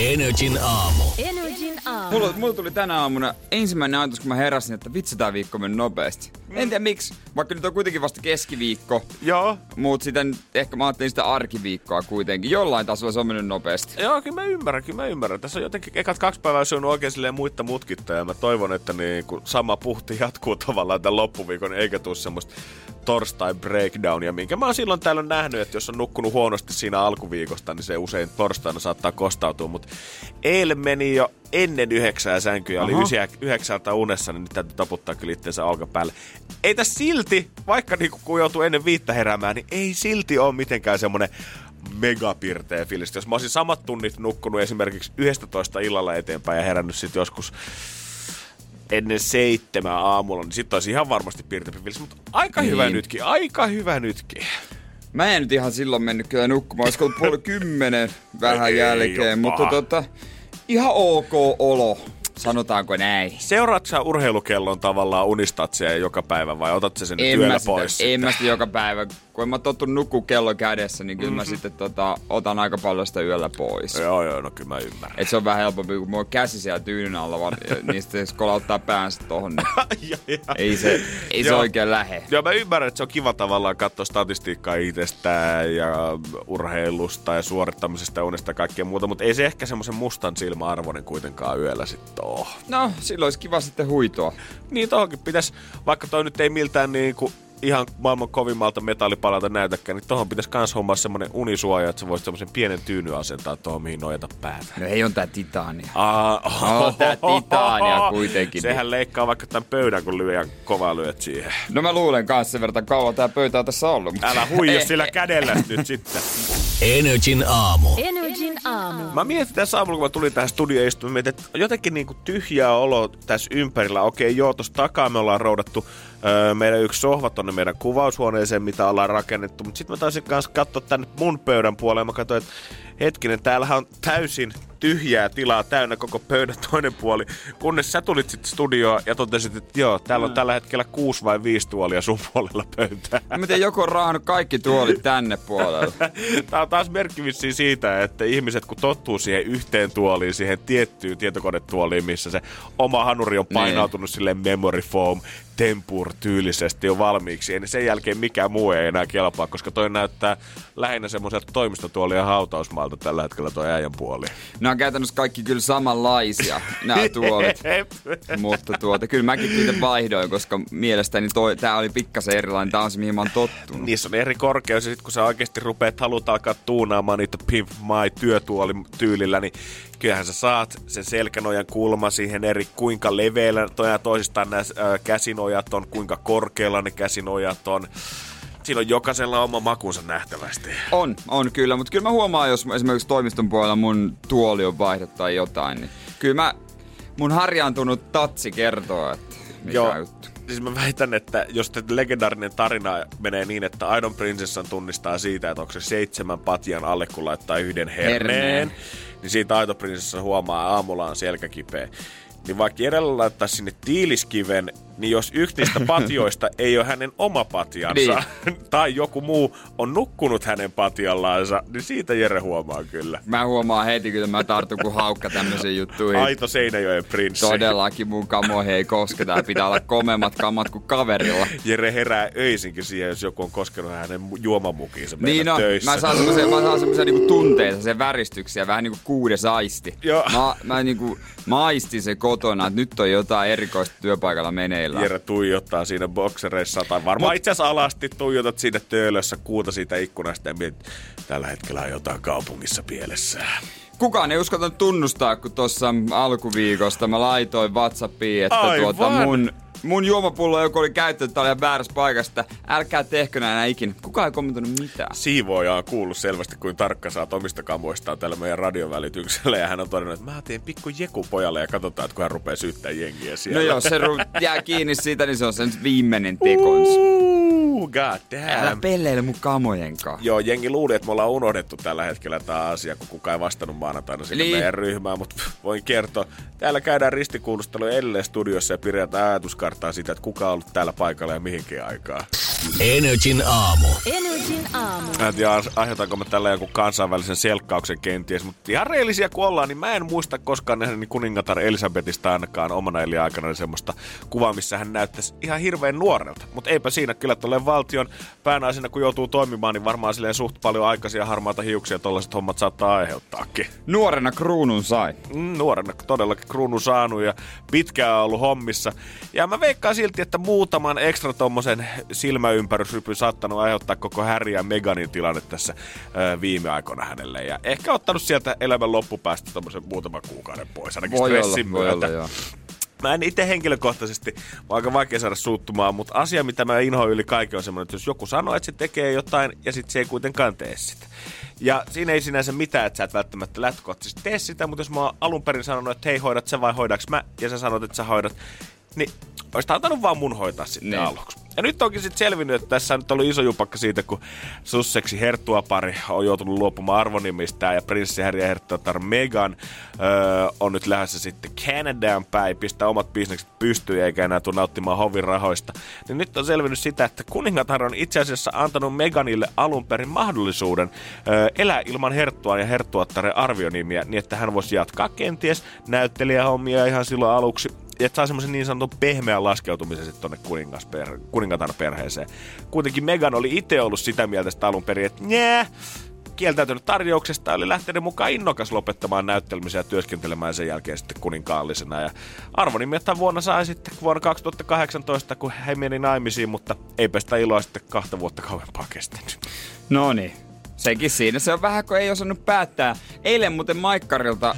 Energin aamu. Mulla, mulla tuli tänä aamuna ensimmäinen ajatus, kun mä heräsin, että vitsi tää viikko meni nopeasti. En tiedä miksi, vaikka nyt on kuitenkin vasta keskiviikko. Joo. Mutta sitten ehkä mä ajattelin sitä arkiviikkoa kuitenkin. Jollain tasolla se on mennyt nopeasti. Joo, kyllä mä ymmärrän, kyllä mä ymmärrän. Tässä on jotenkin ekat kaksi päivää syönyt oikein silleen muita mutkitta ja mä toivon, että niin, kun sama puhti jatkuu tavallaan tämän loppuviikon, eikä tuu semmoista torstai breakdownia, minkä mä oon silloin täällä nähnyt, että jos on nukkunut huonosti siinä alkuviikosta, niin se usein torstaina saattaa kostautua, mutta eilen meni jo ennen yhdeksää sänkyä, oli ysiä, yhdeksältä unessa, niin nyt täytyy taputtaa kyllä itseensä olkapäälle. Ei tässä silti, vaikka niinku, kun joutuu ennen viittä heräämään, niin ei silti ole mitenkään semmonen megapirteä fiilis. Jos mä olisin samat tunnit nukkunut esimerkiksi 11 illalla eteenpäin ja herännyt sitten joskus ennen seitsemän aamulla, niin sitten olisi ihan varmasti pirteämpi fiilis. Mutta aika niin. hyvä nytkin, aika hyvä nytkin. Mä en nyt ihan silloin mennyt kyllä nukkumaan, olisiko ollut puoli kymmenen vähän Ei jälkeen, jopa. mutta tota, ihan ok olo, sanotaanko näin. Seuraatko sä urheilukellon tavallaan unistat siellä joka päivä vai otat sen nyt En mä, yöllä sitä, pois? en mä sitä joka päivä. Kun mä tottunut nukkuu kello kädessä, niin kyllä mm-hmm. mä sitten tota, otan aika paljon sitä yöllä pois. Joo, joo, no kyllä mä ymmärrän. Et se on vähän helpompi, kun mulla on käsi siellä tyynyn alla, vaan, niin sitten jos kolauttaa päänsä tohon, niin Ja, ja. ei se, ei se oikein lähe. Joo, mä ymmärrän, että se on kiva tavallaan katsoa statistiikkaa itsestään ja urheilusta ja suorittamisesta ja unesta ja kaikkea muuta, mutta ei se ehkä semmoisen mustan silmäarvoinen kuitenkaan yöllä sitten oo. No, silloin olisi kiva sitten huitoa. Niin tohonkin pitäisi, vaikka toi nyt ei miltään niin kuin ihan maailman kovimmalta metallipalalta näytäkään, niin tohon pitäisi kans hommaa semmonen unisuoja, että sä voisit semmoisen pienen tyyny asentaa tohon, mihin nojata päätä. No ei on tää titaania. Aa, No, tää titania kuitenkin. Sehän leikkaa vaikka tämän pöydän, kun lyö kovaa lyöt siihen. No mä luulen kanssa sen verran kauan tää pöytä on tässä ollut. mutta- Älä huija sillä kädellä nyt sitten. Energin aamu. Energin aamu. Mä mietin tässä aamulla, kun mä tulin tähän studioistumaan, että jotenkin niinku tyhjää olo tässä ympärillä. Okei, joo, tuossa takaa me ollaan roudattu öö, meidän yksi sohva tonne meidän kuvaushuoneeseen, mitä ollaan rakennettu. Mutta sitten mä taisin kanssa katsoa tänne mun pöydän puolelle. Mä katsoin, että hetkinen, täällähän on täysin tyhjää tilaa täynnä koko pöydän toinen puoli. Kunnes sä tulit sitten studioon ja totesit, että joo, täällä on tällä hetkellä kuusi vai viisi tuolia sun puolella pöytää. Miten joku on raahannut kaikki tuolit tänne puolelle? Tämä on taas merkki siitä, että ihmiset kun tottuu siihen yhteen tuoliin, siihen tiettyyn tietokonetuoliin, missä se oma hanuri on painautunut niin. sille memory foam tempur tyylisesti jo valmiiksi, niin sen jälkeen mikään muu ei enää kelpaa, koska toi näyttää lähinnä semmoiselta toimistotuolien hautausmaalta tällä hetkellä toi äijän puoli. Nämä on käytännössä kaikki kyllä samanlaisia, nämä tuolit. Mutta tuota, kyllä mäkin niitä vaihdoin, koska mielestäni toi, tää oli pikkasen erilainen. Tää on se, mihin mä oon tottunut. Niissä on eri korkeus, ja sit kun sä oikeasti rupeat haluat alkaa tuunaamaan niitä Pimp My työtuoli tyylillä, niin kyllähän sä saat sen selkänojan kulma siihen eri, kuinka leveillä toja toisistaan nämä äh, käsinojat on, kuinka korkealla ne käsinojat on. Siinä on jokaisella oma makunsa nähtävästi. On, on kyllä, mutta kyllä mä huomaan, jos esimerkiksi toimiston puolella mun tuoli on vaihdettu tai jotain, niin kyllä mä, mun harjaantunut tatsi kertoo, että mikä Joo. juttu. Siis mä väitän, että jos tämä legendaarinen tarina menee niin, että Aidon prinsessan tunnistaa siitä, että onko se seitsemän patjan alle, kun laittaa yhden herneen, Herneen. niin siitä Aidon prinsessa huomaa, että aamulla on selkä kipeä. Niin vaikka Jerellä laittaa sinne tiiliskiven, niin jos yksi niistä patjoista ei ole hänen oma patjansa, tai joku muu on nukkunut hänen patjallaansa, niin siitä Jere huomaa kyllä. Mä huomaan heti, kun mä tartun kuin haukka tämmöisiin juttuihin. Aito Seinäjoen prinssi. Todellakin mun kamoihin ei kosketa pitää olla komemmat kamat kuin kaverilla. Jere herää öisinkin siihen, jos joku on koskenut hänen juomamukiinsa Niin no, töissä. mä saan semmoisia, mä saan semmoisia niinku tunteita, se väristyksiä, vähän niinku kuudes aisti. Joo. Mä, mä niinku maistin se kotona, että nyt on jotain erikoista työpaikalla meneillään. Jere tuijottaa siinä boksereissa tai varmaan itse asiassa alasti tuijotat siinä töölössä kuuta siitä ikkunasta ja mietit, tällä hetkellä on jotain kaupungissa pielessä. Kukaan ei uskaltanut tunnustaa, kun tuossa alkuviikosta mä laitoin Whatsappiin, että Aivan. tuota mun mun juomapullo, joku oli käyttänyt, tää oli ihan väärässä paikassa, että älkää tehkö näin enää ikinä. Kukaan ei kommentoinut mitään. Siivooja on kuullut selvästi, kuin tarkka saat omista kamoistaan tällä meidän radion välityksellä. Ja hän on todennut, että mä teen pikku jeku pojalle ja katsotaan, että kun hän rupeaa syyttää jengiä siellä. No joo, se ru- jää kiinni siitä, niin se on sen viimeinen tekons. Uh, god Älä damn. pelleile mun kamojen kanssa. Joo, jengi luuli, että me ollaan unohdettu tällä hetkellä tämä asia, kun kukaan ei vastannut maanantaina sinne Niin. meidän ryhmään, mutta voin kertoa. Täällä käydään ristikuulustelua edelleen studiossa ja pidetään ajatuskarttaa siitä, että kuka on ollut täällä paikalla ja mihinkin aikaa. Energin aamu. Energin aamu. Mä en tiedä, aiheutanko me tällä joku kansainvälisen selkkauksen kenties, mutta ihan reellisiä kun ollaan, niin mä en muista koskaan nähnyt kuningatar Elisabetista ainakaan omana elinaikana semmoista kuvaa, missä hän näyttäisi ihan hirveän nuorelta. Mutta eipä siinä kyllä tuolle valtion päänaisena, kun joutuu toimimaan, niin varmaan silleen suht paljon aikaisia harmaata hiuksia tollaiset hommat saattaa aiheuttaakin. Nuorena kruunun sai. Mm, nuorena todellakin kruunu saanut ja pitkään ollut hommissa. Ja mä veikkaan silti, että muutaman ekstra tommosen silmäympärysrypyn saattanut aiheuttaa koko Harry ja Meganin tilanne tässä ö, viime aikoina hänelle. Ja ehkä ottanut sieltä elämän loppupäästä tommosen muutaman kuukauden pois, ainakin Voi olla, stressin voi myötä. olla, joo. Mä en itse henkilökohtaisesti, mä aika vaikea saada suuttumaan, mutta asia, mitä mä inhoan yli kaiken on semmoinen, että jos joku sanoo, että se tekee jotain ja sitten se ei kuitenkaan tee sitä. Ja siinä ei sinänsä mitään, että sä et välttämättä lähtökohtaisesti tee sitä, mutta jos mä oon alun perin sanonut, että hei hoidat sä vai hoidaks mä, ja sä sanot, että sä hoidat, niin olisit antanut vaan mun hoitaa sitten Niin. aluksi. Ja nyt onkin sitten selvinnyt, että tässä on nyt ollut iso jupakka siitä, kun Susseksi herttua pari on joutunut luopumaan arvonimistään ja prinssi Harry ja herttuatar Meghan öö, on nyt lähdössä sitten Canadaan päin, pistää omat bisnekset pystyyn eikä enää tule nauttimaan hovin rahoista. Niin nyt on selvinnyt sitä, että kuningatar on itse asiassa antanut Meghanille alun perin mahdollisuuden öö, elää ilman herttua ja herttuattaren arvionimiä niin, että hän voisi jatkaa kenties näyttelijähommia ihan silloin aluksi että saa semmoisen niin sanotun pehmeän laskeutumisen sitten tonne kuningasper, kuningatar perheeseen. Kuitenkin Megan oli itse ollut sitä mieltä sitä alun perin, että njää, kieltäytynyt tarjouksesta ja oli lähtenyt mukaan innokas lopettamaan näyttelemisen ja työskentelemään sen jälkeen sitten kuninkaallisena. Ja arvonimettä vuonna sai sitten vuonna 2018, kun he meni naimisiin, mutta eipä sitä iloa sitten kahta vuotta kauempaa kestänyt. No niin. Sekin siinä. Se on vähän, kun ei osannut päättää. Eilen muuten Maikkarilta,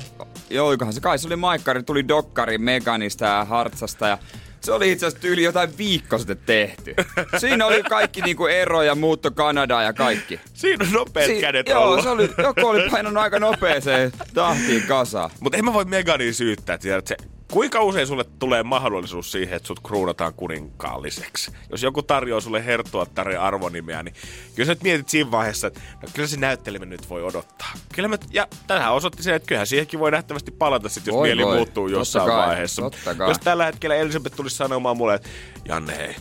joikohan se kai se oli Maikkari, tuli dokkari Meganista ja Hartsasta ja se oli itse asiassa yli jotain viikko sitten tehty. Siinä oli kaikki niinku ero ja muutto Kanadaan ja kaikki. Siinä on nopeat Si- kädet joo, ollut. se oli, joku oli painanut aika nopeeseen tahtiin kasaan. Mutta en mä voi Megania syyttää, tiedät, se, kuinka usein sulle tulee mahdollisuus siihen, että sut kruunataan kuninkaalliseksi? Jos joku tarjoaa sulle herttuattaren arvonimeä, niin kyllä sä nyt mietit siinä vaiheessa, että no, kyllä se näyttelemä nyt voi odottaa. Kyllä mä, ja tämähän osoitti sen, että kyllähän siihenkin voi nähtävästi palata sit, jos Voi, mieli voi. muuttuu jossain kai, vaiheessa. Jos tällä hetkellä Elisabeth tulisi sanomaan mulle, että Janne hei,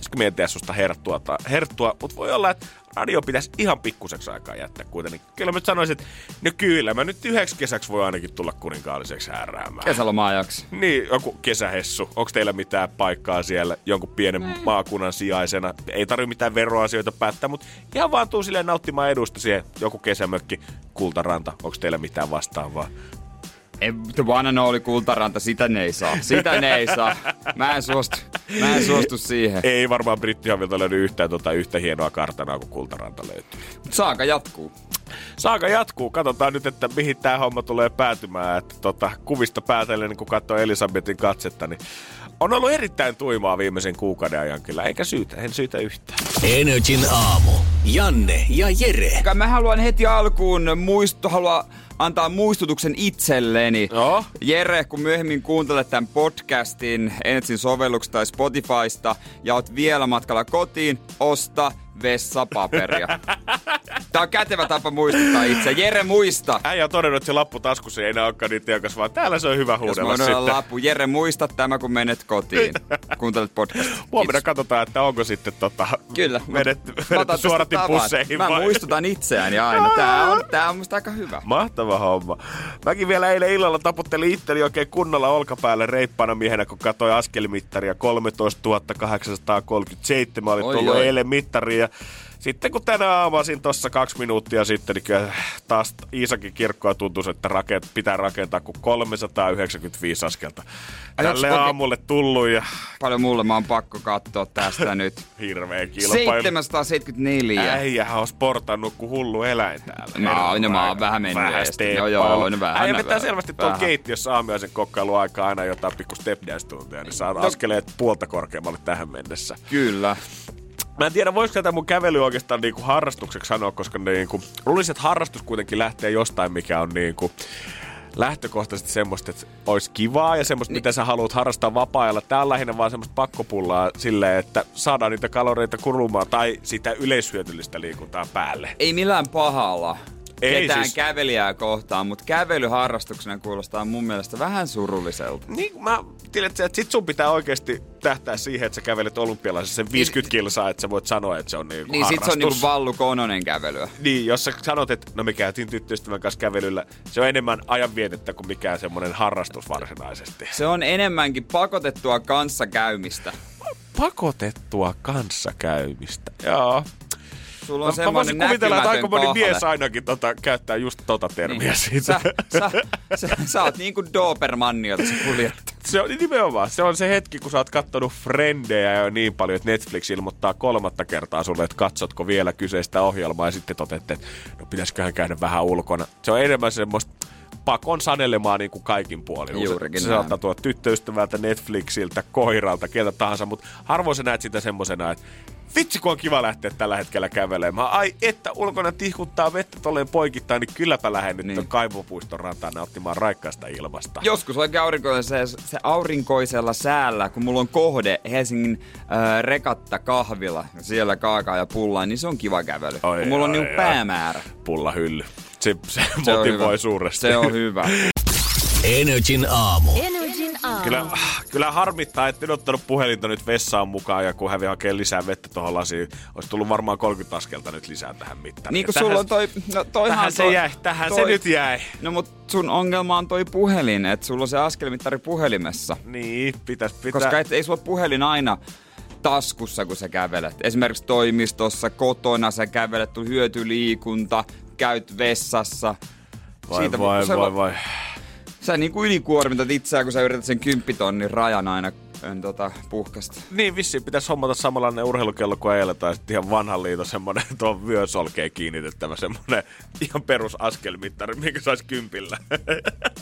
pitäisikö meidän tehdä susta herttua, tai herttua, mutta voi olla, että radio pitäisi ihan pikkuseksi aikaa jättää kuitenkin. Kyllä mä nyt sanoisin, että no kyllä, mä nyt yhdeksi kesäksi voi ainakin tulla kuninkaalliseksi häräämään. Kesäloma-ajaksi. Niin, joku kesähessu. Onko teillä mitään paikkaa siellä jonkun pienen mm. maakunnan sijaisena? Ei tarvi mitään veroasioita päättää, mutta ihan vaan tuu silleen nauttimaan edusta siihen joku kesämökki, kultaranta. Onko teillä mitään vastaavaa? Ei, The one and only kultaranta, sitä ne ei saa. Sitä ne ei saa. Mä en suostu, mä en suostu siihen. Ei varmaan brittihavilta löydy yhtään tota yhtä hienoa kartanaa kuin kultaranta löytyy. Mut saaka jatkuu. Saaka jatkuu. Katsotaan nyt, että mihin tämä homma tulee päätymään. Että tota, kuvista päätellen, kun katsoo Elisabetin katsetta, niin on ollut erittäin tuimaa viimeisen kuukauden ajan kyllä. Eikä syytä, en syytä yhtään. Energin aamu. Janne ja Jere. Mä haluan heti alkuun muistu, haluan antaa muistutuksen itselleni. Joo. Jere, kun myöhemmin kuuntelet tämän podcastin Ensin sovelluksesta tai Spotifysta ja oot vielä matkalla kotiin, osta vessapaperia. Tää on kätevä tapa muistuttaa itse. Jere, muista! Äijä on todennut, että se lappu taskussa ei enää olekaan niin teokas, vaan täällä se on hyvä Jos huudella olla sitten. lappu. Jere, muista tämä, kun menet kotiin. Kuuntelet podcastia. Huomenna katsotaan, että onko sitten tota, Kyllä. vedetty tästä suoratin pusseihin. Mä vai? muistutan itseäni aina. Tää on, tää on musta aika hyvä. Mahtava homma. Mäkin vielä eilen illalla taputtelin itteni oikein kunnolla olkapäälle reippaana miehenä, kun katsoin askelmittaria 13 837. Oli tullut eilen mittariin ja sitten kun tänään avasin tuossa kaksi minuuttia sitten, niin kyllä taas Iisakin kirkkoa tuntuu, että rakent, pitää rakentaa kuin 395 askelta. Tälle Ajatko- aamulle tullut ja Paljon mulle, mä oon pakko katsoa tästä nyt. hirveä kilpailu. 774. Äijähän on sportannut kuin hullu eläin täällä. Mä oon- Herran mä oon aika. vähän mennyt Vähän steppailu. Joo, joo, no vähän, Äijä no vetää selvästi tuon keittiössä aamiaisen kokkailun aikaa aina jotain pikku step tuntia, niin saa askeleet puolta korkeammalle tähän mennessä. Kyllä. Mä en tiedä, voisiko tätä mun kävely oikeastaan niinku harrastukseksi sanoa, koska niinku, luulisin, että harrastus kuitenkin lähtee jostain, mikä on niinku, lähtökohtaisesti semmoista, että olisi kivaa ja semmoista, mitä sä haluat harrastaa vapaa-ajalla. Tää on lähinnä vaan semmoista pakkopullaa silleen, että saadaan niitä kaloreita kulumaan tai sitä yleishyötyllistä liikuntaa päälle. Ei millään pahalla Ei ketään siis- kävelijää kohtaan, mutta kävelyharrastuksena kuulostaa mun mielestä vähän surulliselta. Niin, mä tiedän, että sit sun pitää oikeasti tähtää siihen, että sä kävelet olympialaisessa sen 50 kilsaa, että sä voit sanoa, että se on niinku Niin sit se on harrastus. niinku Vallu Kononen kävelyä. Niin, jos sä sanot, että no me käytiin tyttöystävän kanssa kävelyllä, se on enemmän ajanvietettä kuin mikään semmoinen harrastus varsinaisesti. Se on enemmänkin pakotettua kanssakäymistä. Pakotettua kanssakäymistä. Joo. Sulla on Mä, mä voisin semmoinen kuvitella, että aika moni näkymätön mies ainakin tota, käyttää just tota termiä Niin. siitä. Sä, sä, sä, sä, oot niinku Dobermanni, jota sä kuljet. Se on nimenomaan, se on se hetki, kun sä oot kattonut Frendejä jo niin paljon, että Netflix ilmoittaa kolmatta kertaa sulle, että katsotko vielä kyseistä ohjelmaa ja sitten totette, että no pitäisiköhän käydä vähän ulkona. Se on enemmän semmoista pakon sanelemaa niin kuin kaikin puolin. Juurikin se, näin. saattaa tuoda tyttöystävältä, Netflixiltä, koiralta, keltä tahansa, mutta harvoin sä näet sitä semmosena, että vitsi kun on kiva lähteä tällä hetkellä kävelemään. Ai että ulkona tihkuttaa vettä tolleen poikittain, niin kylläpä lähden nyt Niin. niin. kaivopuiston rantaan nauttimaan raikkaasta ilmasta. Joskus oikein aurinkoisella, se aurinkoisella säällä, kun mulla on kohde Helsingin äh, rekatta kahvila, ja siellä kaakaa ja pullaa, niin se on kiva kävely. Oi, kun mulla on niinku oi. päämäärä. Pullahylly. Se, se, Se on motivoi hyvä. suuresti. Se on hyvä. Energin aamu. Energin aamu. Kyllä, kyllä harmittaa, että en ottanut puhelinta nyt vessaan mukaan ja kun hävi hakee lisää vettä tuohon lasiin, olisi tullut varmaan 30 askelta nyt lisää tähän mittariin. niin kuin Ja sulla tähän- on toi... No toihan Tähän se toi, jäi, tähän se nyt jäi. No mut sun ongelma on toi puhelin, että sulla on se askelmittari puhelimessa. Niin, pitäis pitää. Koska et, ei sulla puhelin aina taskussa, kun sä kävelet. Esimerkiksi toimistossa, kotona sä kävelet, tuu hyötyliikunta, käyt vessassa. vai, kun vai, sä- vai, vai. Sä niinku ylikuormitat itseään, kun sä yrität sen kymppitonnin rajan aina en, tota, puhkasta. Niin, vissiin pitäisi hommata samanlainen urheilukello kuin eilen, tai sitten ihan vanhan liiton semmonen tuon vyösolkeen kiinnitettävä semmonen ihan perus askelmittari, minkä saisi kympillä.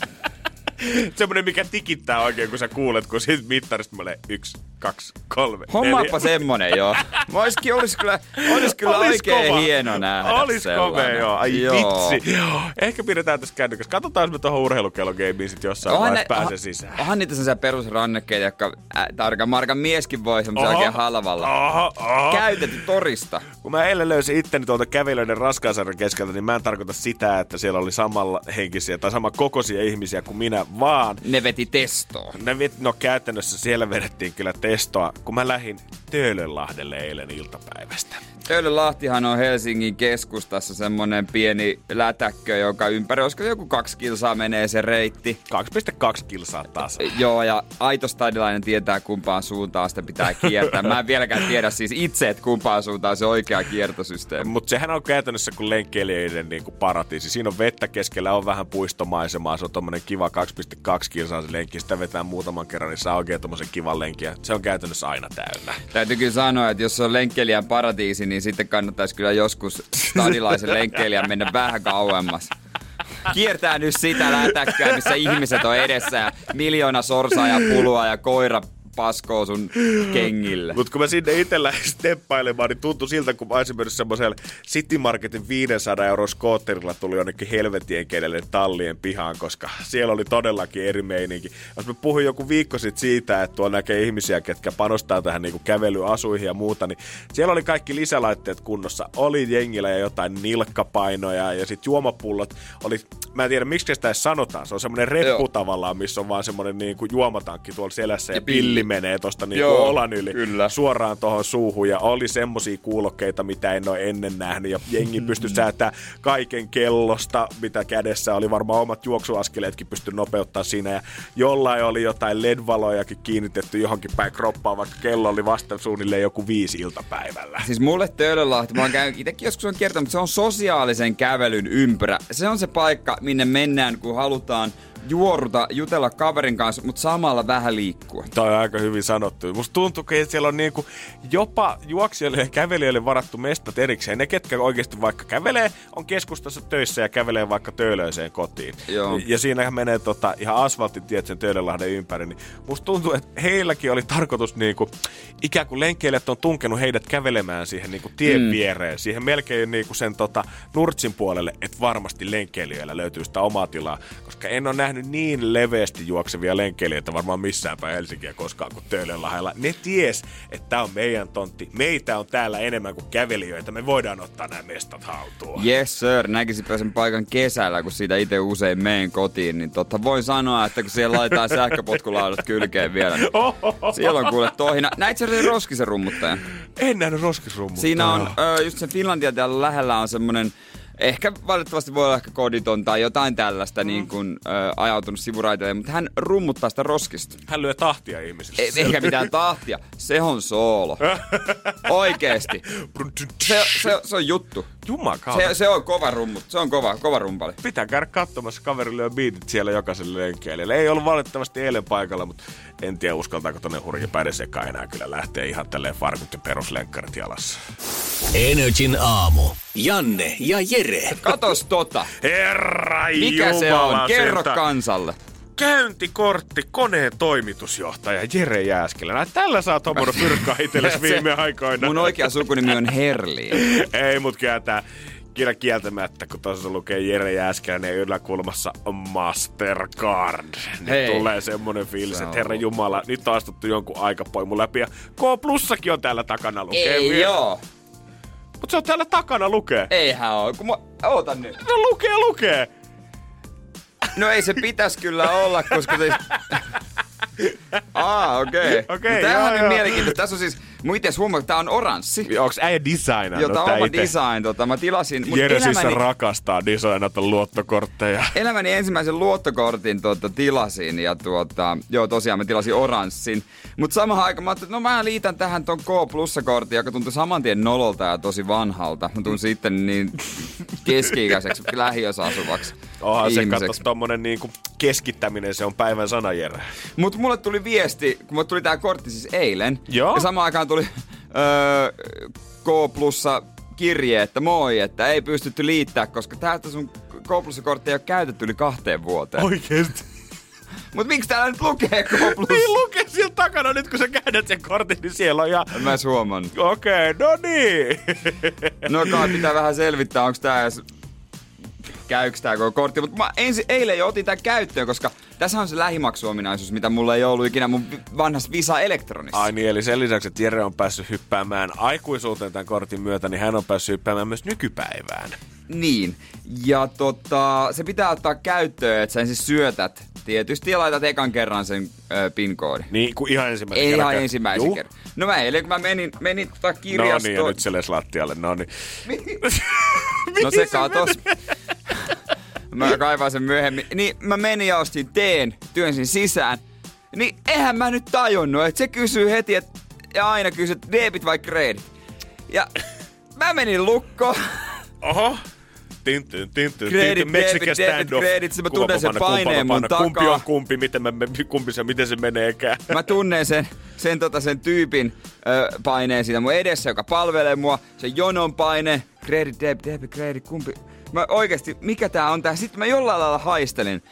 semmonen, mikä tikittää oikein, kun sä kuulet, kun siitä mittarista menee yksi, kaksi, kolme, Hommaappa neljä. semmonen, joo. Oliskin, olis kyllä, olis kyllä Olis oikein kova. hieno nähdä Olis komea, joo. Ai Joo. vitsi. Ehkä pidetään tässä kännykässä. Katsotaan, jos me tuohon urheilukellogameen sit jossain Onhan, vaiheessa pääsee sisään. onhan niitä sellaisia perusrannekkeita, jotka äh, tarkan markan mieskin voi semmoisia oikein halvalla. Oho, oho. Käytetty torista. Kun mä eilen löysin itteni tuolta kävelijöiden raskaasarjan keskeltä, niin mä en tarkoita sitä, että siellä oli samalla henkisiä tai sama kokoisia ihmisiä kuin minä, vaan Ne veti testoa. ne vet, no käytännössä siellä vedettiin kyllä testoa, kun mä lähdin Töölönlahdelle eilen iltapäivästä. Töölönlahtihan on Helsingin keskustassa semmonen pieni lätäkkö, joka ympäri, olisiko joku kaksi kilsaa menee se reitti. 2,2 kilsaa taas. Joo, ja aito stadilainen tietää kumpaan suuntaan sitä pitää kiertää. Mä en vieläkään tiedä siis itse, että kumpaan suuntaan se oikea kiertosysteemi. Mutta sehän on käytännössä kuin lenkkeilijöiden niin kuin paratiisi. Siinä on vettä keskellä, on vähän puistomaisemaa. Se on tommonen kiva 2,2 kilsaa se lenkki. Sitä vetää muutaman kerran, niin saa oikein tommosen kivan lenkin. ja Se on käytännössä aina täynnä. Täytyy kyllä sanoa, että jos se on lenkkeilijän paratiisi, niin sitten kannattaisi kyllä joskus stadilaisen lenkkeilijän mennä vähän kauemmas. Kiertää nyt sitä lätäkköä, missä ihmiset on edessä ja miljoona sorsaa ja pulua ja koira paskoo sun kengille. Mutta kun mä sinne itse lähdin steppailemaan, niin tuntui siltä, kun mä olisin mennyt semmoisella City Marketin 500 euro skootterilla tuli jonnekin helvetien kielelle tallien pihaan, koska siellä oli todellakin eri meininki. Jos mä puhuin joku viikko sitten siitä, että tuolla näkee ihmisiä, ketkä panostaa tähän niinku kävelyasuihin ja muuta, niin siellä oli kaikki lisälaitteet kunnossa. Oli jengillä ja jotain nilkkapainoja ja sitten juomapullot oli, mä en tiedä miksi sitä edes sanotaan, se on semmoinen reppu Joo. tavallaan, missä on vaan semmoinen niinku juomatankki tuolla selässä ja, Ja pilli. Menee tosta niinku Joo, olan yli kyllä. suoraan tuohon suuhun. Ja oli semmosia kuulokkeita, mitä en ole ennen nähnyt. Ja jengi pystyi säätämään kaiken kellosta, mitä kädessä oli. Varmaan omat juoksuaskeleetkin pystyi nopeuttaa siinä. Ja jollain oli jotain LED-valojakin kiinnitetty johonkin päin kroppaan, vaikka kello oli vasta suunnilleen joku viisi iltapäivällä. Siis mulle Töölönlahti, mä oon käynyt, itsekin joskus on kertonut, mutta se on sosiaalisen kävelyn ympyrä. Se on se paikka, minne mennään, kun halutaan juoruta, jutella kaverin kanssa, mutta samalla vähän liikkua. Toi on aika hyvin sanottu. Musta tuntuu, että siellä on niinku jopa juoksijoille ja kävelijöille varattu mestat erikseen. Ne, ketkä oikeasti vaikka kävelee, on keskustassa töissä ja kävelee vaikka töölöiseen kotiin. Joo. Ja siinä menee tota, ihan asfalttitiet sen Töölönlahden ympäri. Niin musta tuntuu, että heilläkin oli tarkoitus niinku, ikään kuin lenkkeilijät on tunkenut heidät kävelemään siihen niinku tien mm. viereen. Siihen melkein niinku sen tota, nurtsin puolelle, että varmasti lenkkeilijöillä löytyy sitä omaa tilaa. Koska en ole nähnyt niin leveästi juoksevia lenkkeilijöitä varmaan missään päin Helsinkiä koskaan kuin Töölönlahdella. Ne ties, että tämä on meidän tontti. Meitä on täällä enemmän kuin kävelijöitä. Me voidaan ottaa nämä mestat haltuun. Yes sir, näkisipä sen paikan kesällä, kun siitä itse usein meen kotiin, niin totta voin sanoa, että kun siellä laitetaan sähköpotkulaudat kylkeen vielä, niin siellä on kuule tohina. Näit sen Roskisen rummuttajan? En nähnyt roskisrummuttaa. Siinä on ö, just sen Finlandia täällä lähellä on semmonen Ehkä valitettavasti voi olla ehkä koditon tai jotain tällaista mm. niin kuin, ö, ajautunut sivuraiteille, mutta hän rummuttaa sitä roskista. Hän lyö tahtia ihmisille. Ei, eikä mitään tahtia. Se on soolo. Oikeesti. Se, se, se on juttu. Jumakauta. Se, se on kova rummut. Se on kova, kova rumpali. Pitää käydä katsomassa, kaveri lyö biitit siellä jokaiselle lenkkeilijälle. Ei ollut valitettavasti eilen paikalla, mutta en tiedä uskaltaako tonne hurja pädesekaan enää kyllä lähteä ihan tälleen farkut ja peruslenkkarit jalassa. Energin aamu. Janne ja Jere. Katos tota. Herra Mikä Jumala se on? Kerro kansalle. Käyntikortti koneen toimitusjohtaja Jere Jääskelä. Tällä sä oot hommannut fyrkkaa itsellesi Se- viime aikoina. Mun oikea sukunimi on Herliin. Ei mut kyllä tää kyllä kieltämättä, kun tuossa lukee Jere Jääskeläinen ja yläkulmassa on Mastercard. Niin Hei. tulee semmonen fiilis, Se että herra jumala, nyt on astuttu jonkun aikapoimun läpi. Ja K plussakin on täällä takana lukee. Ei joo. Mut se on täällä takana lukee. Eihän oo. Kun mä... Oota nyt. No lukee, lukee. No ei se pitäis kyllä olla, koska se... Aa, okei. Okay. Okei, Tämähän joo, on joo. mielenkiintoista. Tässä on siis... Mun itse huomaa, että tää on oranssi. Onks äijä designannut Jota tää oma ite? design, tota, mä tilasin. Mut Jere siis elämäni, rakastaa designata luottokortteja. elämäni ensimmäisen luottokortin tuota, tilasin ja tuota, joo tosiaan mä tilasin oranssin. Mutta samaan aikaan mä ajattelin, no mä liitän tähän ton K Plus-kortin, joka tuntui saman tien nololta ja tosi vanhalta. Mä tuun sitten niin keski-ikäiseksi lähiössä asuvaksi Onhan se ihmiseksi. katso tommonen niinku keskittäminen, se on päivän sana Jere. Mutta mulle tuli viesti, kun mulle tuli tää kortti siis eilen. Joo. Ja samaan aikaan tuli öö, K plussa kirje, että moi, että ei pystytty liittää, koska täältä sun K plussa kortti ei ole käytetty yli kahteen vuoteen. Oikeesti? Mut miksi täällä nyt lukee K plus? Niin lukee siellä takana nyt kun sä käännät sen kortin, niin siellä on ja... En Mä huomannut. Okei, okay, no niin. No kai pitää vähän selvittää, onko tää edes käyks tää koko kortti. Mutta mä ensin, eilen jo otin tän käyttöön, koska tässä on se lähimaksuominaisuus, mitä mulla ei ollut ikinä mun vanhassa Visa Elektronissa. Ai niin, eli sen lisäksi, että Jere on päässyt hyppäämään aikuisuuteen tämän kortin myötä, niin hän on päässyt hyppäämään myös nykypäivään. Niin. Ja tota, se pitää ottaa käyttöön, että sä ensin syötät tietysti ja laitat ekan kerran sen ö, PIN-koodin. Niin, kuin ihan ensimmäisen Ei kerran. ihan ensimmäisen Juu. kerran. No mä eilen, kun mä menin, menin tota No kirjastoon. niin, ja nyt se lattialle. No niin. No se katos. Mä kaivan sen myöhemmin. Niin mä menin ja ostin teen, työnsin sisään. Niin eihän mä nyt tajunnut, että se kysyy heti, että ja aina kysyy, että debit vai kredit. Ja mä menin lukkoon. Oho. Mexican debit, debit, standoff. credit. Sitten mä tunnen sen paineen mun panna. Kumpi takaa. on kumpi, miten, mä, kumpi se, miten se meneekään. Mä tunnen sen, sen, tota, sen tyypin ö, paineen siinä mun edessä, joka palvelee mua. Se jonon paine, kredit, debit, debit, kredit, kumpi. Mä oikeesti, mikä tää on tää? Sitten mä jollain lailla haistelin,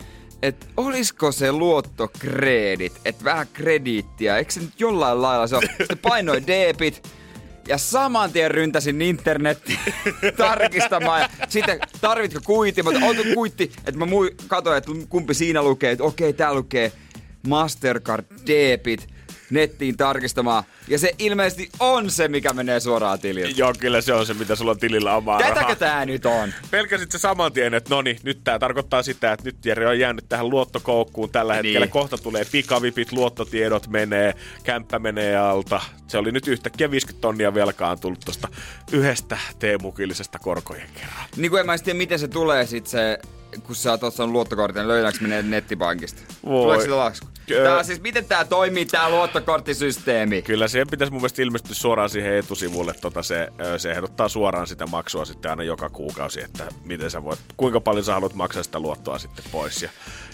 että olisiko se luottokredit, että vähän krediittiä, eikö se nyt jollain lailla se on? Sitten painoin debit, ja saman tien ryntäsin internetiin tarkistamaan. Ja sitten tarvitko kuitti? Otin, otin kuitti, että mä katsoin, että kumpi siinä lukee. Että okei, tää lukee Mastercard Debit. Nettiin tarkistamaan. Ja se ilmeisesti on se, mikä menee suoraan tilille. Joo, kyllä se on se, mitä sulla on tilillä omaa Tätäkö rahaa. tää nyt on? Pelkäsit se saman tien, että no niin, nyt tää tarkoittaa sitä, että nyt Jere on jäänyt tähän luottokoukkuun tällä hetkellä. Niin. Kohta tulee pikavipit, luottotiedot menee, kämppä menee alta. Se oli nyt yhtäkkiä 50 tonnia velkaan tullut tosta yhdestä teemukillisesta korkojen kerran. Niin kuin en mä tiedä, miten se tulee sit se, kun sä oot ottanut luottokortin, niin löydäänkö menee nettipankista? Voi. Tuleeko sitä lasku? Tää, siis miten tää toimii, tää luottokorttisysteemi? Kyllä siihen pitäisi mun mielestä ilmestyä suoraan siihen etusivulle. Tota se, se ehdottaa suoraan sitä maksua sitten aina joka kuukausi, että miten sä voit, kuinka paljon sä haluat maksaa sitä luottoa sitten pois. Ja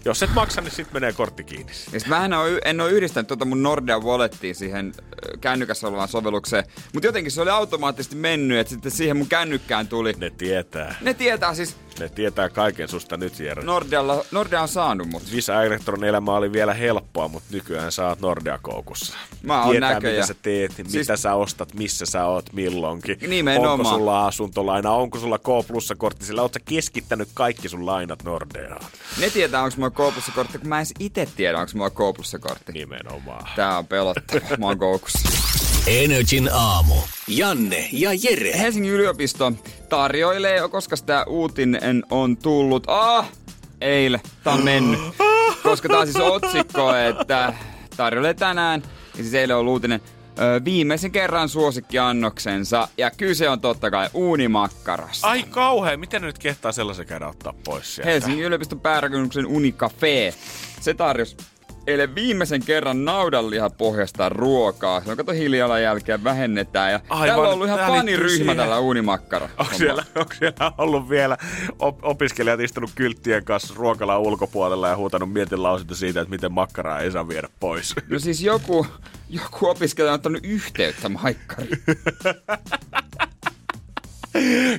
jos et maksa, niin sitten menee kortti kiinni. Ja sit mä en oo yhdistänyt tuota mun Nordea Wallettiin siihen kännykässä olevaan sovellukseen, mutta jotenkin se oli automaattisesti mennyt, että sitten siihen mun kännykkään tuli. Ne tietää. Ne tietää siis, Ne tietää kaiken susta nyt, Jere. Nordealla, Nordea on saanut mut. Visa Electron elämä oli vielä helppoa, mutta nykyään sä oot Nordea-koukussa. Mä oon Tietää, näköjään. mitä sä teet, siis... Siis- mitä sä ostat, missä sä oot, milloinkin. Nimenomaan. Onko sulla asuntolaina, onko sulla K-plussa-kortti, sillä oot sä keskittänyt kaikki sun lainat Nordeaan. Ne tietää, onko mulla K-kortti, kun mä en itse tiedä, onko mulla K-kortti. Nimenomaan. Tää on pelottava, mä oon koukussa. Energin aamu. Janne ja Jere. Helsingin yliopisto tarjoilee, koska tämä uutinen on tullut. Ah! Eile. Tää on mennyt. Koska tää on siis otsikko, että tarjoilee tänään. Ja siis eilen on uutinen. Ö, viimeisen kerran suosikkiannoksensa. Ja kyse on totta kai uunimakkarasta. Ai kauhean, miten ne nyt kehtaa sellaisen käydä ottaa pois sieltä? Helsingin yliopiston päärakennuksen Unicafe. Se tarjosi eilen viimeisen kerran naudanlihapohjasta ruokaa. Se on kato hiilijalanjälkeä vähennetään. Ja Aivan, täällä on ollut ihan faniryhmä tällä uunimakkara. Onko siellä, onko siellä ollut vielä op- opiskelijat istunut kylttien kanssa ruokalan ulkopuolella ja huutanut mietinlausinta siitä, että miten makkaraa ei saa viedä pois? No siis joku, joku opiskelija on ottanut yhteyttä Maikkariin.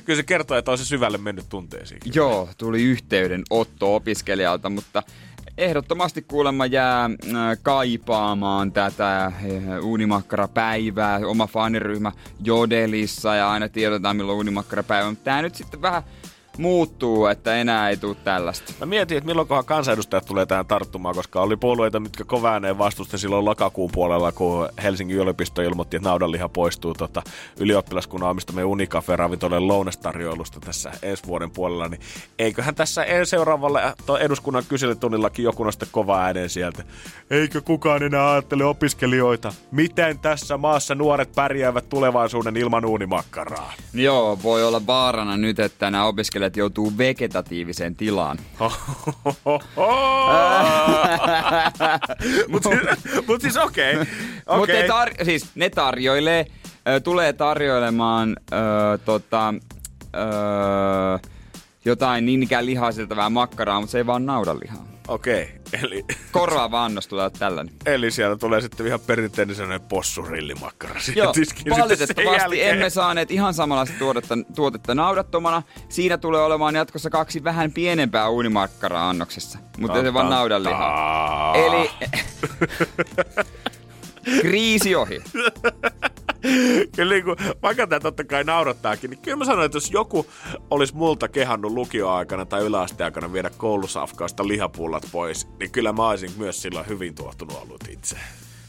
Kyllä se kertoo, että on se syvälle mennyt tunteisiin. Joo, tuli yhteydenotto opiskelijalta, mutta ehdottomasti kuulemma jää äh, kaipaamaan tätä äh, uunimakkarapäivää. Oma faniryhmä Jodelissa ja aina tiedotetaan milloin uunimakkarapäivä. Mutta tää nyt sitten vähän muuttuu, että enää ei tule tällaista. Mä mietin, että milloinkohan kansanedustajat tulee tähän tarttumaan, koska oli puolueita, mitkä kova ääneen vastusti silloin lokakuun puolella, kun Helsingin yliopisto ilmoitti, että naudanliha poistuu tota, ylioppilaskunnan omistamien Unicafe-ravintolojen lounastarjoilusta tässä ensi vuoden puolella, niin eiköhän tässä en- seuraavalla äh, eduskunnan kyselytunnillakin joku nosta kova ääneen sieltä. Eikö kukaan enää ajattele opiskelijoita? Miten tässä maassa nuoret pärjäävät tulevaisuuden ilman uunimakkaraa? Joo, voi olla vaarana nyt, että nämä opiskelijat joutuu vegetatiiviseen tilaan. Mutta siis, mut siis okei. Okay. Mutta Okay. ne, tar- siis ne tarjoilee, ö, tulee tarjoilemaan ö, tota, ö, jotain niin ikään lihaa makkaraa, mutta se ei vaan naudanlihaa. Okei, eli, Korvaava annos tulee tällainen. eli siellä tulee sitten ihan perinteinen sellainen possurillimakkara Joo, valitettavasti emme saaneet ihan samanlaista tuotetta, tuotetta naudattomana. Siinä tulee olemaan jatkossa kaksi vähän pienempää uunimakkaraa annoksessa, mutta se vaan naudanlihaa. Eli kriisi ohi. Kyllä niin kuin, vaikka tämä totta kai naurattaakin, niin kyllä mä sanoin, että jos joku olisi multa kehannut lukioaikana tai yläasteaikana viedä koulusafkaasta lihapullat pois, niin kyllä mä olisin myös silloin hyvin tuottunut ollut itse.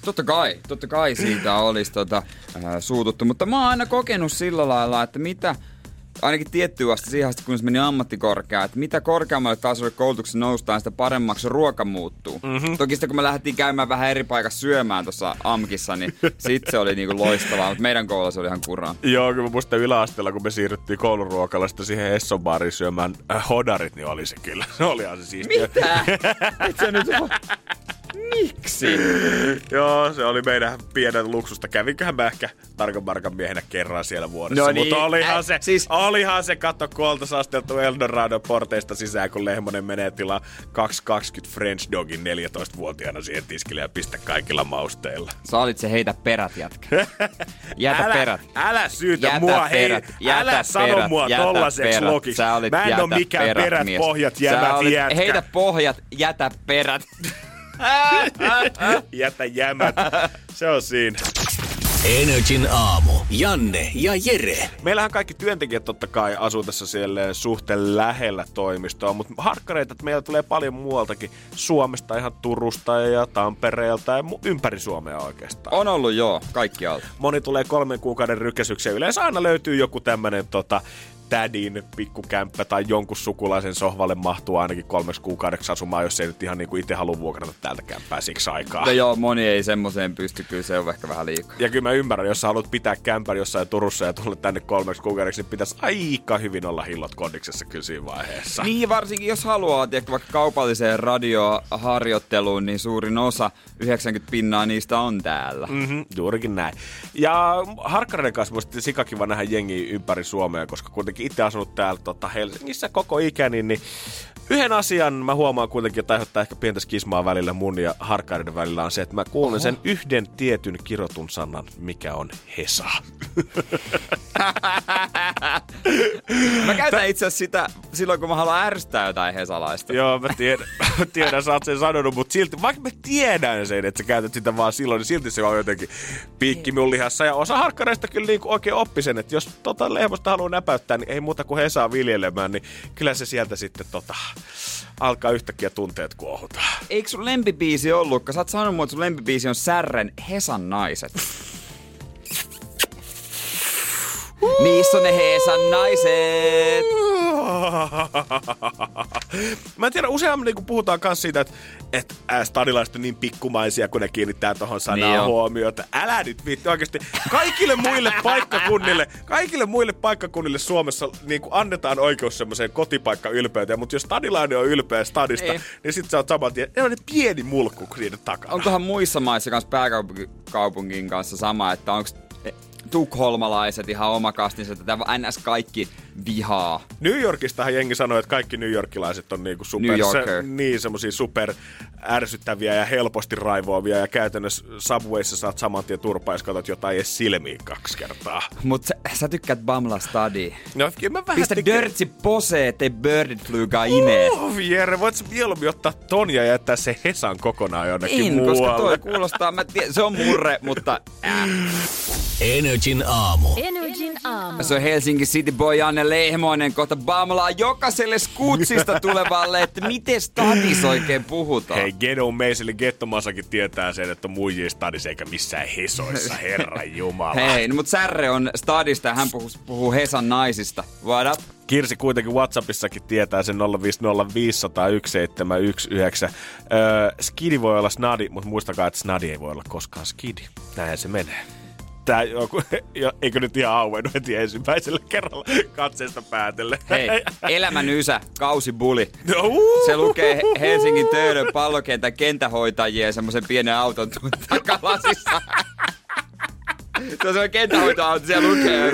Totta kai, totta kai siitä olisi tota, äh, suututtu, mutta mä oon aina kokenut sillä lailla, että mitä, ainakin tiettyä asti siihen asti, kun se meni ammattikorkea, että mitä korkeammalle tasolle koulutuksessa noustaan, sitä paremmaksi ruoka muuttuu. Mm-hmm. Toki sitten kun me lähdettiin käymään vähän eri paikassa syömään tuossa AMKissa, niin sit se oli niinku loistavaa, mutta meidän koulussa se oli ihan kuraa. Joo, kyllä mä muistan yläasteella, kun me siirryttiin kouluruokalasta siihen Esson baariin syömään äh, hodarit, niin oli se kyllä. Se olihan se siistiä. Mitä? Et sä nyt. Miksi? Joo, se oli meidän pienen luksusta. Kävinköhän mä ehkä tarkan markan miehenä kerran siellä vuodessa. No niin, mutta olihan, äh, se, siis- olihan se, katto kun oltais asteltu Eldorado porteista sisään, kun Lehmonen menee tilaa 220 French Dogin 14-vuotiaana siihen tiskille ja pistä kaikilla mausteilla. Sä olit se heitä perät jätkä. Jätä älä, perät. Älä syytä Jätä mua, hei. perät, jätä älä sano perät, mua jätä tollaseksi perät. lokiksi. Mä en oo mikään perät, mies. pohjat, jämät, jätkä. Heitä pohjat, jätä perät. Jätä jämät. Se on siinä. Energin aamu. Janne ja Jere. Meillähän kaikki työntekijät totta kai asuu tässä siellä suhteen lähellä toimistoa, mutta harkkareita, että meillä tulee paljon muualtakin Suomesta, ihan Turusta ja Tampereelta ja ympäri Suomea oikeastaan. On ollut joo, kaikkialta. Moni tulee kolmen kuukauden rykkäsyksiä. Yleensä aina löytyy joku tämmönen tota, tädin pikkukämppä tai jonkun sukulaisen sohvalle mahtuu ainakin kolmeksi kuukaudeksi asumaan, jos ei nyt ihan niin kuin itse halua vuokrata täältä kämppää siksi aikaa. No joo, moni ei semmoiseen pysty, kyllä se on ehkä vähän liikaa. Ja kyllä mä ymmärrän, jos sä haluat pitää kämpän jossain Turussa ja tulla tänne kolmeksi kuukaudeksi, niin pitäisi aika hyvin olla hillot kodiksessa kyllä siinä vaiheessa. Niin, varsinkin jos haluaa tiedätkö, vaikka kaupalliseen radioharjoitteluun, niin suurin osa, 90 pinnaa niistä on täällä. Mm-hmm, juurikin näin. Ja harkkareiden kanssa musta sikakiva nähdä jengiä ympäri Suomea, koska kuitenkin itse asunut täällä tota, Helsingissä koko ikäni, niin yhden asian mä huomaan kuitenkin, että aiheuttaa ehkä pientä skismaa välillä mun ja harkkareiden välillä on se, että mä kuulen Oho. sen yhden tietyn kirotun sanan, mikä on Hesa. Mä käytän itse asiassa sitä silloin, kun mä haluan ärsyttää jotain hesalaista. Joo, mä tiedän, mä tiedän, sä oot sen sanonut, mutta silti, vaikka mä tiedän sen, että sä käytät sitä vaan silloin, niin silti se on jotenkin piikki mun lihassa. Ja osa harkkareista kyllä niin oikein oppi sen, että jos tota lehmosta haluaa näpäyttää, niin ei muuta kuin Hesaa viljelemään, niin kyllä se sieltä sitten tota, alkaa yhtäkkiä tunteet kuohuta. Eikö sun lempibiisi ollut, sä oot sanonut, että sun lempibiisi on Särren Hesan naiset. Niissä on ne Hesan naiset. Mä en tiedä, useammin niin puhutaan myös siitä, että, että stadilaiset on niin pikkumaisia, kun ne kiinnittää tuohon sanaan Niin huomiota. Älä nyt viitti oikeasti. Kaikille muille paikkakunnille, kaikille muille paikkakunnille Suomessa niin kuin annetaan oikeus semmoiseen kotipaikkaylpeyteen, mutta jos stadilainen on ylpeä stadista, Niin. niin sit sä oot saman tien, ne on ne pieni mulkku niiden takana. Onkohan muissa maissa kanssa pääkaupungin kanssa sama, että onko tukholmalaiset ihan omakastinsa, että NS kaikki vihaa. New Yorkistahan jengi sanoi, että kaikki New Yorkilaiset on niinku super, New Yorker. se, niin semmosia super ärsyttäviä ja helposti raivoavia ja käytännössä Subwayssa saat saman tien turpaa, jos katsot jotain edes silmiin kaksi kertaa. Mut sä, sä tykkäät Bamla Stadi. No, kyllä mä vähän Pistä tykkään- Dirtsi posee, ettei birdit flygaa inee. Oh, Jere, voit mieluummin ottaa ton ja jättää se Hesan kokonaan jonnekin En, muualle? koska toi kuulostaa, mä tiedän, se on murre, mutta äh. Energin aamu. Energin aamu. Se on Helsinki City Boy Janne Lehmoinen kohta bamlaa jokaiselle skutsista tulevalle, että miten stadis oikein puhutaan. Hei, Gedon meiseli Gettomasakin tietää sen, että on muijia stadissa eikä missään Hesoissa, herra jumala. Hei, no mut Särre on stadista ja hän puhuu, puhuu Hesan naisista. What up? Kirsi kuitenkin Whatsappissakin tietää sen 050501719. Öö, skidi voi olla snadi, mutta muistakaa, että snadi ei voi olla koskaan skidi. Näin se menee. Tää joku, jo, eikö nyt ihan auennut heti ensimmäisellä kerralla katseesta päätelle? Hei, elämän ysä, kausibuli. No, uh, Se lukee Helsingin Töölön pallokentän kentähoitajien semmoisen pienen auton takalasissa. Se on semmoinen kentähoitoauto, siellä lukee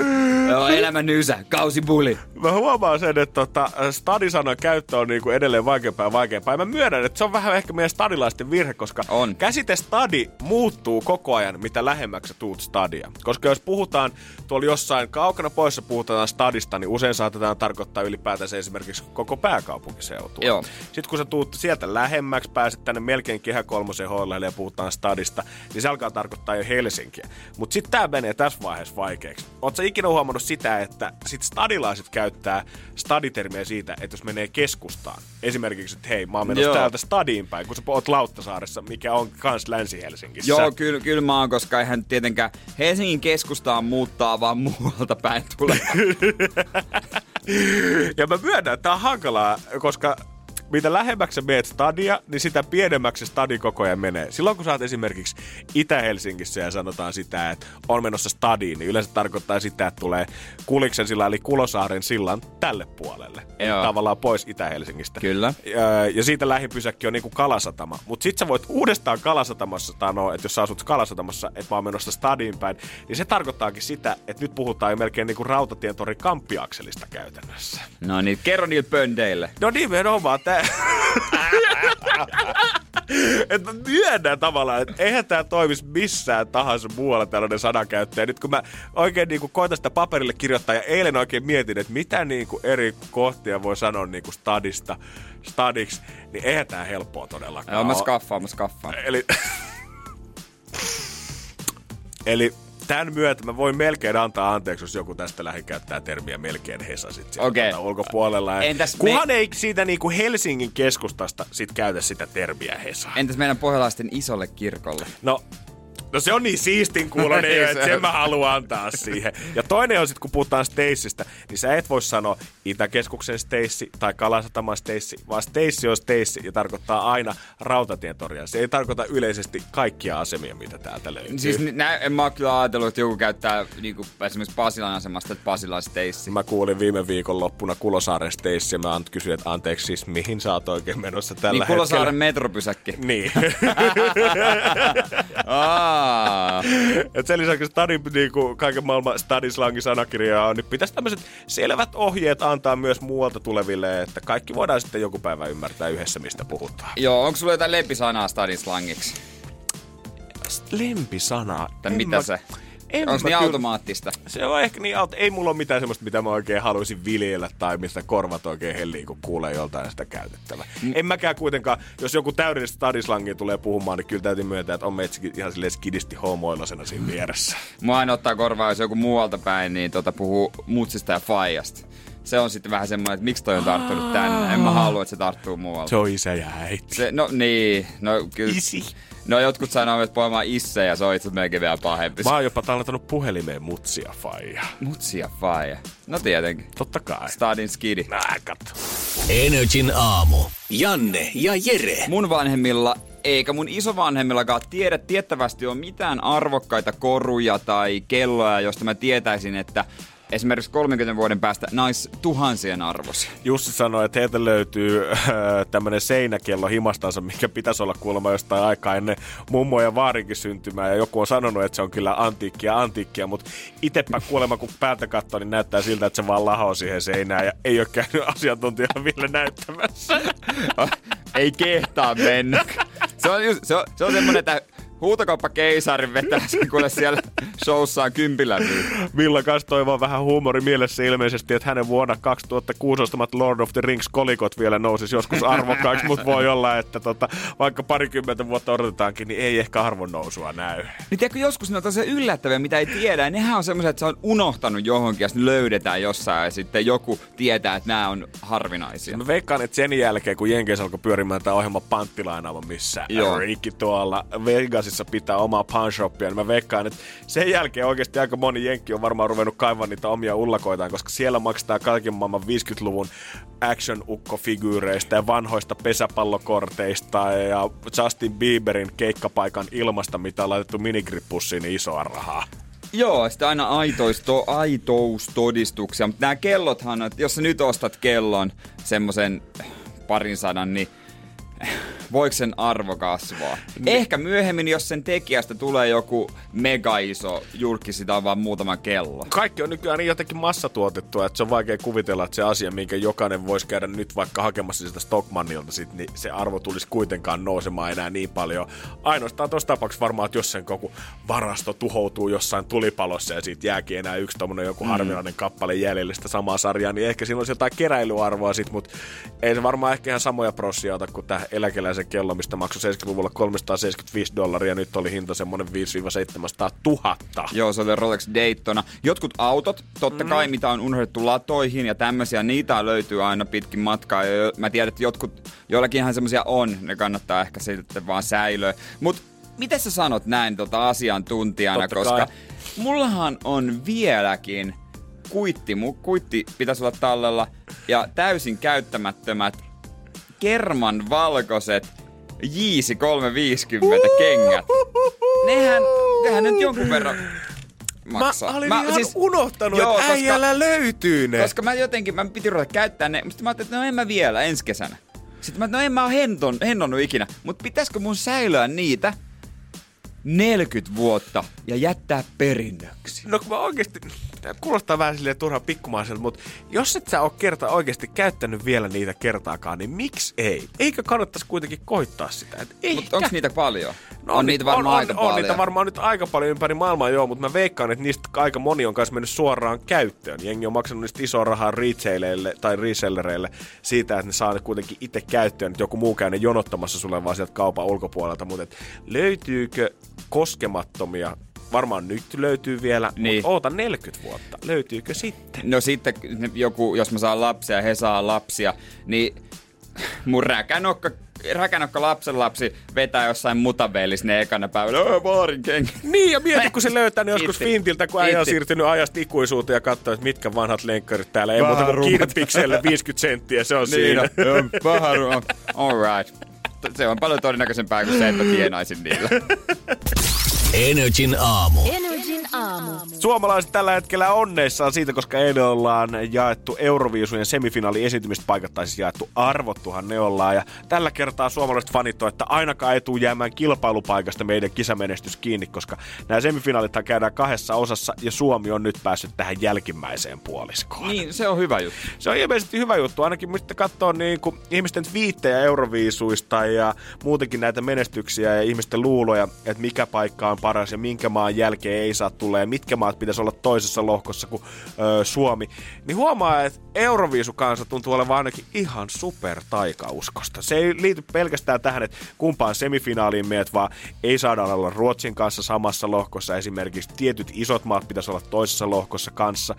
joo, elämän ysä, kausibuli. Mä huomaan sen, että tota, stadisanan käyttö on niinku edelleen vaikeampaa ja vaikeampaa. Ja mä myönnän, että se on vähän ehkä meidän stadilaisten virhe, koska On. käsite stadi muuttuu koko ajan, mitä lähemmäksi tuut stadia. Koska jos puhutaan tuolla jossain kaukana poissa puhutaan stadista, niin usein saatetaan tarkoittaa ylipäätänsä esimerkiksi koko pääkaupunkiseutua. Joo. Sitten kun sä tuut sieltä lähemmäksi, pääset tänne melkein kehä kolmosen hoilaille ja puhutaan stadista, niin se alkaa tarkoittaa jo Helsinkiä. Mutta sitten tää menee tässä vaiheessa vaikeaksi. Oletko ikinä huomannut sitä, että sit stadilaiset käyttää staditermiä siitä, että jos menee keskustaan, esimerkiksi, että hei, mä oon menossa Joo. täältä stadiin päin, kun sä oot Lauttasaaressa, mikä on kans Länsi-Helsingissä. Joo, kyllä, kyllä mä oon, koska eihän tietenkään Helsingin keskustaan muuttaa, vaan muualta päin tulee. Ja mä myönnän, että tää on hankalaa, koska mitä lähemmäksi sä meet stadia, niin sitä pienemmäksi stadi koko ajan menee. Silloin kun sä oot esimerkiksi Itä-Helsingissä ja sanotaan sitä, että on menossa stadiin, niin yleensä tarkoittaa sitä, että tulee Kuliksen silla eli Kulosaaren sillan tälle puolelle. Eli Joo. tavallaan pois Itä-Helsingistä. Kyllä. Ja, ja siitä lähipysäkki on niinku Kalasatama. Mutta sit sä voit uudestaan Kalasatamassa sanoa, että jos sä asut Kalasatamassa, että mä oon menossa stadiin päin, niin se tarkoittaakin sitä, että nyt puhutaan jo melkein niinku rautatientori kamppiakselista käytännössä. No niin, kerro niille pöndeille. No nimenomaan tää. Että mä myönnän tavallaan, että eihän tää toimisi missään tahansa muualla tällainen sanakäyttö. Ja nyt kun mä oikein niinku koitan sitä paperille kirjoittaa ja eilen oikein mietin, että mitä niinku eri kohtia voi sanoa niinku stadista, stadiksi, niin eihän tää helppoa todellakaan Joo, mä skaffaan, mä skaffaan. Eli, eli tämän myötä mä voin melkein antaa anteeksi, jos joku tästä lähikäyttää termiä melkein Hesa sit Okei. tota ulkopuolella. Entäs me- Kuhan ei siitä niinku Helsingin keskustasta sit käytä sitä termiä Hesa. Entäs meidän pohjalaisten isolle kirkolle? No, no se on niin siistin kuulonen Niin että sen mä haluan antaa siihen. Ja toinen on sitten, kun puhutaan Stacesta, niin sä et voi sanoa Itäkeskuksen Stacy tai Kalasataman Stacy, vaan Stacy on Stacy ja tarkoittaa aina rautatientoria. Se ei tarkoita yleisesti kaikkia asemia, mitä täältä löytyy. Siis nä, en mä kyllä ajatellut, että joku käyttää niinku, esimerkiksi Pasilan asemasta, että Pasilan Stacy. Mä kuulin viime viikon loppuna Kulosaaren Stacy ja mä ant- kysyin, että anteeksi siis mihin sä oot oikein menossa tällä Niin Kulosaaren hetkellä. metropysäkki. Niin. Aa. Et sen lisäksi stadin, niinku, kaiken maailman stadislangin sanakirjaa on, niin pitäisi tämmöiset selvät ohjeet antaa myös muualta tuleville, että kaikki voidaan sitten joku päivä ymmärtää yhdessä, mistä puhutaan. Joo, onko sulla jotain lempisanaa stadin slangiksi? Lempisana. Tai mitä mä- se? En Onko niin kyllä- automaattista? Se on ehkä niin auto. Ei mulla ole mitään semmoista, mitä mä oikein haluaisin viljellä tai mistä korvat oikein hellii, kun kuulee joltain sitä käytettävää. Mm. En mäkään kuitenkaan, jos joku täydellistä stadislangia tulee puhumaan, niin kyllä täytyy myöntää, että on metsikin ihan silleen skidisti homoilosena siinä vieressä. Mua aina ottaa korvaa, jos joku muualta päin, niin tota, puhuu mutsista ja faijasta. Se on sitten vähän semmoinen, että miksi toi on tarttunut tänne. En mä halua, että se tarttuu muualta. Se on isä ja äiti. Se, no niin, no kyllä. Isi. No jotkut sanoo, että poimaa isse ja se on itse melkein vielä pahempi. Mä oon jopa tallentanut puhelimeen mutsia faija. Mutsi ja faija. No tietenkin. Totta kai. Stadin skidi. Nää, katso. Energin aamu. Janne ja Jere. Mun vanhemmilla eikä mun isovanhemmillakaan tiedä tiettävästi on mitään arvokkaita koruja tai kelloja, josta mä tietäisin, että esimerkiksi 30 vuoden päästä nais tuhansien arvosi. Jussi sanoi, että heiltä löytyy äh, tämmönen seinäkello himastansa, mikä pitäisi olla kuulemma jostain aikaa ennen mummo ja vaarinkin syntymää. Ja joku on sanonut, että se on kyllä antiikkia, antiikkia, mutta itepä kuulemma kun päältä katsoo, niin näyttää siltä, että se vaan lahoo siihen seinään. Ja ei ole käynyt asiantuntijana vielä näyttämässä. Ei kehtaa mennä. Se on, just, se on, se on semmonen, että huutokauppa keisarin vetää sen kuule siellä showssaan kympillä myy. Villa kanssa toivoo vähän huumori mielessä ilmeisesti, että hänen vuonna 2006 ostamat Lord of the Rings kolikot vielä nousis joskus arvokkaiksi, mutta voi olla, että tota, vaikka parikymmentä vuotta odotetaankin, niin ei ehkä arvon nousua näy. Niin tiedätkö, joskus ne on tosi yllättäviä, mitä ei tiedä. Nehän on semmoisia, että se on unohtanut johonkin ja sitten löydetään jossain ja sitten joku tietää, että nämä on harvinaisia. Mä veikkaan, että sen jälkeen, kun Jenkeissä alkoi pyörimään tämä ohjelma panttilainaama, missä Joo. Riikki tuolla Vegasissa pitää omaa panshoppia, niin mä veikkaan, että sen jälkeen oikeasti aika moni Jenkki on varmaan ruvennut kaivamaan niitä omia ullakoitaan, koska siellä maksetaan kaiken maailman 50-luvun action-ukkofigyyreistä ja vanhoista pesäpallokorteista ja Justin Bieberin keikkapaikan ilmasta, mitä on laitettu minigrippussiin, niin isoa rahaa. Joo, sitten aina aitoisto, aitoustodistuksia, mutta nämä kellothan, että jos sä nyt ostat kellon semmoisen parin sadan, niin voiko sen arvo kasvaa? Ehkä myöhemmin, jos sen tekijästä tulee joku mega iso julkki, sitä on vaan muutama kello. kaikki on nykyään niin jotenkin massatuotettua, että se on vaikea kuvitella, että se asia, minkä jokainen voisi käydä nyt vaikka hakemassa sitä Stockmannilta, sit, niin se arvo tulisi kuitenkaan nousemaan enää niin paljon. Ainoastaan tuossa tapauksessa varmaan, että jos sen koko varasto tuhoutuu jossain tulipalossa ja siitä jääkin enää yksi tommonen joku harvinainen kappale jäljellä sitä samaa sarjaa, niin ehkä siinä olisi jotain keräilyarvoa sit, mutta ei se varmaan ehkä ihan samoja prossia ota kuin tämä eläkeläisen kello, mistä maksoi 70-luvulla 375 dollaria, nyt oli hinta semmonen 5-700 000. Joo, se oli Rolex Daytona. Jotkut autot, totta kai, mitä on unohdettu latoihin ja tämmöisiä, niitä löytyy aina pitkin matkaa. Ja mä tiedän, että jotkut, joillakinhan semmoisia on, ne kannattaa ehkä sitten vaan säilöä. Mut miten sä sanot näin tota asiantuntijana, Totta koska kai. mullahan on vieläkin kuitti, mu, kuitti pitäisi olla tallella ja täysin käyttämättömät kerman valkoiset Jiisi 350 kengät. Nehän, nehän nyt jonkun verran maksaa. Mä olin mä, ihan siis, unohtanut, Joo, että koska- äijällä löytyy ne. Koska mä jotenkin, mä piti ruveta käyttää ne, mutta mä ajattelin, että no en mä vielä ensi kesänä. Sitten mä, no en mä oo henton, hennonnut ikinä, mutta pitäisikö mun säilöä niitä 40 vuotta ja jättää perinnöksi? No kun mä oikeesti, kuulostaa vähän silleen turhan pikkumaiselta, mutta jos et sä oo kerta oikeasti käyttänyt vielä niitä kertaakaan, niin miksi ei? Eikö kannattaisi kuitenkin koittaa sitä? Mutta onko niitä paljon? No on, niitä varmaan on, aika on, paljon. On niitä varmaan nyt aika paljon ympäri maailmaa, joo, mutta mä veikkaan, että niistä aika moni on kanssa mennyt suoraan käyttöön. Jengi on maksanut niistä isoa rahaa retaileille tai resellereille siitä, että ne saa ne kuitenkin itse käyttöön, että joku muu käy ne jonottamassa sulle vaan sieltä kaupan ulkopuolelta. Mutta löytyykö koskemattomia varmaan nyt löytyy vielä, niin. Niin. mutta oota 40 vuotta. Löytyykö sitten? No sitten joku, jos mä saan lapsia ja he saa lapsia, niin mun räkänokka, räkänokka lapsen lapsi vetää jossain mutavellis ne ekana päivänä. Öö, vaarin kenkä. Niin, ja mieti, kun se löytää ne joskus Itti. Fintiltä, kun äijä on siirtynyt ajasta ikuisuuteen ja katsoo, että mitkä vanhat lenkkarit täällä. Ei muuta kuin rummat. kirpikselle 50 senttiä, se on Niin, siinä. no, vähän ru- All right. Se on paljon todennäköisempää kuin se, että tienaisin niillä. Energin aamu. Energin aamu. Suomalaiset tällä hetkellä onneissaan siitä, koska eilen ollaan jaettu Euroviisujen semifinaali esiintymispaikat, tai siis jaettu arvottuhan ne ollaan. Ja tällä kertaa suomalaiset fanit on, että ainakaan ei tule jäämään kilpailupaikasta meidän kisamenestys kiinni, koska nämä semifinaalit käydään kahdessa osassa, ja Suomi on nyt päässyt tähän jälkimmäiseen puoliskoon. niin, se on hyvä juttu. Se on ilmeisesti hyvä juttu, ainakin mistä katsoo niin kuin ihmisten twiittejä Euroviisuista ja muutenkin näitä menestyksiä ja ihmisten luuloja, että mikä paikka on paras ja minkä maan jälkeen ei saa tulla ja mitkä maat pitäisi olla toisessa lohkossa kuin ö, Suomi. Niin huomaa, että Euroviisukansa tuntuu olevan ainakin ihan super taikauskosta. Se ei liity pelkästään tähän, että kumpaan semifinaaliin meet, vaan ei saada olla Ruotsin kanssa samassa lohkossa. Esimerkiksi tietyt isot maat pitäisi olla toisessa lohkossa kanssa.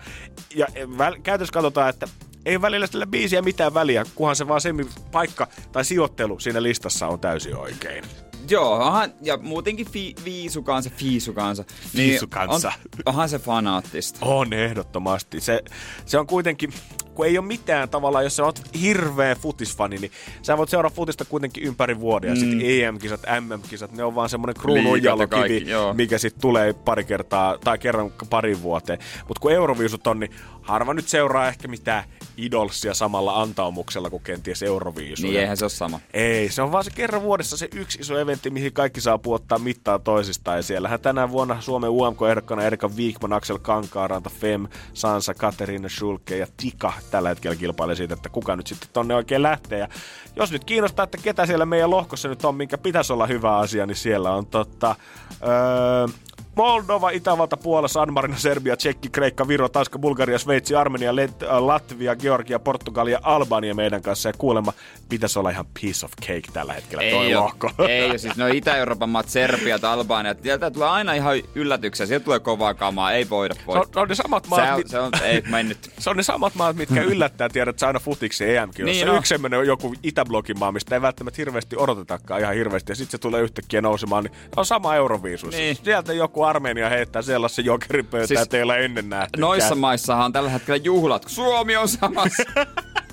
Ja väl- käytännössä katsotaan, että ei välillä sillä biisiä mitään väliä, kunhan se vaan se paikka tai sijoittelu siinä listassa on täysin oikein. Joo, onhan, ja muutenkin fi, viisukansa, fiisukansa. Niin Fiisukansa. On, onhan se fanaattista. On ehdottomasti. Se, se on kuitenkin, kun ei ole mitään tavallaan, jos sä oot hirveä futisfani, niin sä voit seuraa futista kuitenkin ympäri vuoden. Ja sitten EM-kisat, MM-kisat, ne on vaan semmoinen kruununjalokivi, mikä sitten tulee pari kertaa tai kerran parin vuoteen. Mutta kun Euroviisut on, niin harva nyt seuraa ehkä mitään idolsia samalla antaumuksella kuin kenties Euroviisuja. Niin eihän se ole sama. Ei, se on vaan se kerran vuodessa se yksi iso eventti, mihin kaikki saa ottaa mittaa toisistaan. Ja siellähän tänä vuonna Suomen UMK-ehdokkana Erika Wigman, Axel Kankaaranta, Fem, Sansa, Katerina Schulke ja Tika tällä hetkellä kilpailee siitä, että kuka nyt sitten tonne oikein lähtee. Ja jos nyt kiinnostaa, että ketä siellä meidän lohkossa nyt on, minkä pitäisi olla hyvä asia, niin siellä on tota... Öö, Moldova, Itävalta, Puola, San Marino, Serbia, Tsekki, Kreikka, Viro, Tanska, Bulgaria, Sveitsi, Armenia, Let- äh, Latvia, Georgia, Portugalia ja Albania meidän kanssa. Ja kuulemma pitäisi olla ihan piece of cake tällä hetkellä toi Ei lohko. ole, ei ole. Siis no Itä-Euroopan maat, Serbia, Albania. Sieltä tulee aina ihan yllätyksiä. Sieltä tulee kovaa kamaa. Ei voida Se on, ne on ne samat maat, Se, on- mi- se on, ei mennyt. se on ne samat maat, mitkä yllättää, tiedät sä aina futiksi EM-kilossa. Niin Niin on. Yksi semmoinen joku Itäblogin maa, mistä ei välttämättä hirveästi odotetakaan ihan hirveästi. Ja sitten se tulee yhtäkkiä nousemaan, niin on sama Euroviisus. Niin. Sieltä joku Armenia heittää sellaisen jokeripöytään, Siis että ei ole ennen nähty. Noissa maissahan on tällä hetkellä juhlat, kun Suomi on samassa.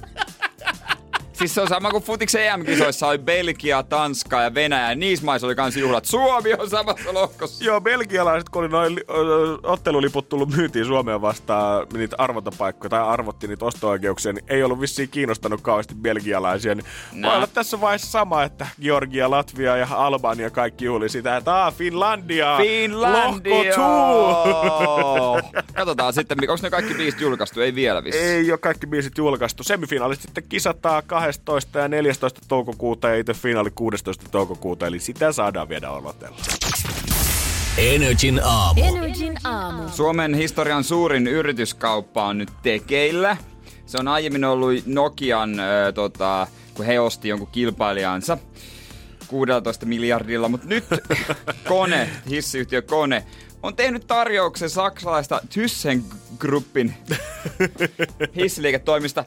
Siis se on sama kuin futiksen EM-kisoissa oli Belgia, Tanska ja Venäjä. Niissä maissa oli kans juhlat. Suomi on samassa lohkossa. Joo, belgialaiset, kun oli noin li- otteluliput tullut myyntiin Suomeen vastaan niitä arvontapaikkoja tai arvotti niitä osto-oikeuksia, niin ei ollut vissiin kiinnostanut kauheasti belgialaisia. Niin No. Voi olla tässä vaiheessa sama, että Georgia, Latvia ja Albania kaikki juhli sitä, että aah, Finlandia! Finlandia! Lohko! Katsotaan sitten, onko ne kaikki biisit julkaistu? Ei vielä vissi. Ei ole kaikki biisit julkaistu. Semifinaalit sitten kisataan 12. ja 14. toukokuuta ja itse finaali 16. toukokuuta, eli sitä saadaan vielä odotella. Energin aamu. Energin aamu. Suomen historian suurin yrityskauppa on nyt tekeillä. Se on aiemmin ollut Nokian, ö, tota, kun he osti jonkun kilpailijansa 16 miljardilla, mutta nyt Kone, hissiyhtiö Kone, on tehnyt tarjouksen saksalaista ThyssenKruppin hissiliiketoimista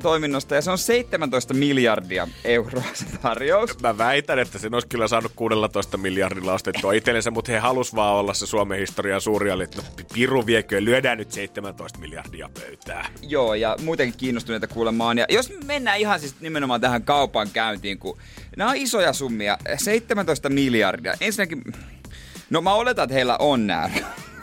toiminnosta ja se on 17 miljardia euroa se tarjous. Mä väitän, että sen olisi kyllä saanut 16 miljardilla ostettua itsellensä, mutta he halus vaan olla se Suomen historian suuri, eli että no, piru viekö, lyödään nyt 17 miljardia pöytää. Joo, ja muutenkin kiinnostuneita kuulemaan. Ja jos mennään ihan siis nimenomaan tähän kaupan käyntiin, kun nämä on isoja summia, 17 miljardia. Ensinnäkin, no mä oletan, että heillä on nämä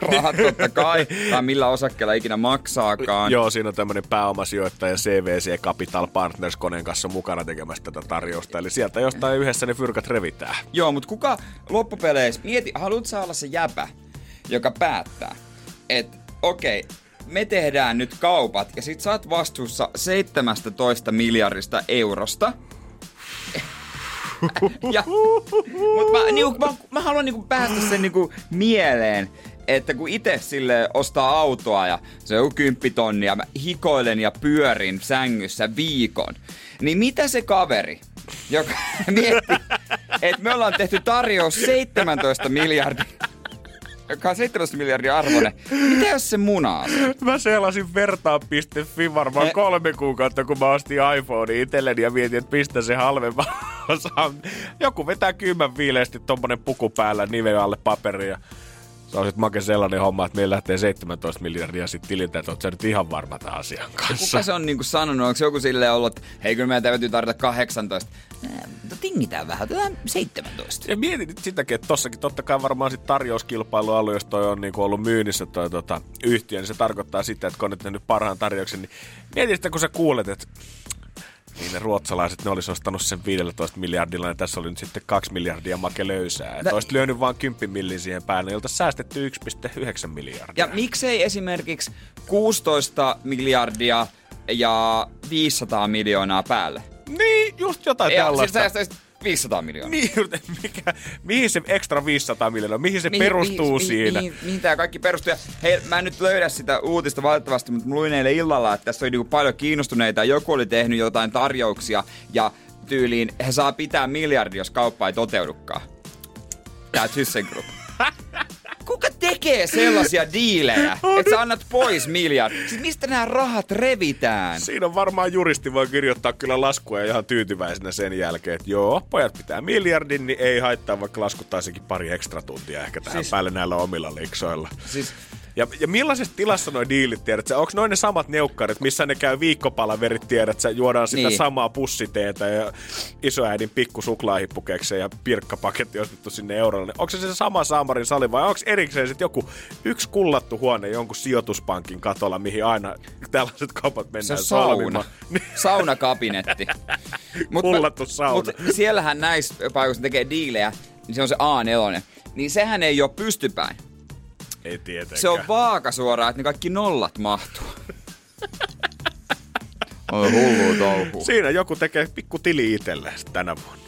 rahat totta kai, tai millä osakkeella ikinä maksaakaan. Joo, siinä on tämmöinen pääomasijoittaja CVC Capital Partners koneen kanssa mukana tekemässä tätä tarjousta. Eli sieltä jostain yhdessä ne fyrkat revitään. Joo, mutta kuka loppupeleissä, mieti, haluat sä olla se jäpä, joka päättää, että okei, me tehdään nyt kaupat ja sit sä oot vastuussa 17 miljardista eurosta. ja, mut mä, niinku, mä, mä haluan niinku päästä sen niinku mieleen, että kun itse sille ostaa autoa ja se on kymppitonni ja mä hikoilen ja pyörin sängyssä viikon, niin mitä se kaveri, joka mietti, että me ollaan tehty tarjous 17 miljardia joka on 17 miljardia arvoinen. Mitä jos se munaa sen? Mä selasin vertaa.fi varmaan Eh. kolme kuukautta, kun mä ostin iPhone itselleni ja mietin, että mistä se halvemman saa. Joku vetää kymmen viileesti tommonen puku päällä niven alle paperia. Se on sit make sellainen homma, että meillä lähtee 17 miljardia sit tililtä, että oot sä nyt ihan varma tämän asian kanssa. Kuka se on niinku sanonut? Onko joku silleen ollut, että hei kyllä meidän täytyy tarjota 18? Eh, Mutta tingitään vähän, otetaan 17. Ja mietin nyt sitäkin, että tossakin totta kai varmaan sit tarjouskilpailu ollut, jos toi on niinku ollut myynnissä toi tota, yhtiö, niin se tarkoittaa sitä, että kun on nyt tehnyt parhaan tarjouksen, niin mietin sitä, kun sä kuulet, että niin ne ruotsalaiset, ne olisi ostanut sen 15 miljardilla, ja tässä oli nyt sitten 2 miljardia make löysää. Että olisit lyönyt vaan 10 millin siihen päälle, jolta säästetty 1,9 miljardia. Ja miksei esimerkiksi 16 miljardia ja 500 miljoonaa päälle? Niin, just jotain Ja siis tällaista. säästäisit 500 miljoonaa. Niin, mikä, mihin se extra 500 miljoonaa, mihin se Mihin- perustuu mihin, siinä? Mihin, mihin tämä kaikki perustuu? Ja Hei, mä en nyt löydä sitä uutista valitettavasti, mutta luin eilen illalla, että tässä oli niinku paljon kiinnostuneita. Joku oli tehnyt jotain tarjouksia ja tyyliin he saa pitää miljardi, jos kauppa ei toteudukaan. Tää ThyssenKrupp. Kuka tekee sellaisia diilejä, että sä annat pois miljardi? Siis mistä nämä rahat revitään? Siinä on varmaan juristi voi kirjoittaa kyllä laskua ja ihan tyytyväisenä sen jälkeen, että joo, pojat pitää miljardin, niin ei haittaa, vaikka laskuttaisikin pari ekstra tuntia ehkä tähän. Siis- päälle näillä omilla liksoilla. Siis Ja, ja millaisessa tilassa noi diilit, tiedät sä? Onko noin ne samat neukkarit, missä ne käy viikkopalaverit, tiedät sä? Juodaan sitä Niin. samaa pussiteetä ja isoäidin pikku suklaahippukekseen ja pirkkapaketti ostettu sinne eurolle. Onko se se sama Saamarin sali vai onko erikseen sitten joku yksi kullattu huone jonkun sijoituspankin katolla, mihin aina tällaiset kaupat se mennään on sauna. solmimaan? Saunakabinetti. Mut Kullattu sauna. Mutta siellähän näissä paikoissa tekee diilejä, niin se on se A4. Niin sehän ei ole pystypäin. Ei tietenkään. Se on vaakasuoraa, että ne kaikki nollat mahtuu. on hullu touhu. Siinä joku tekee pikku tili itselleen tänä vuonna.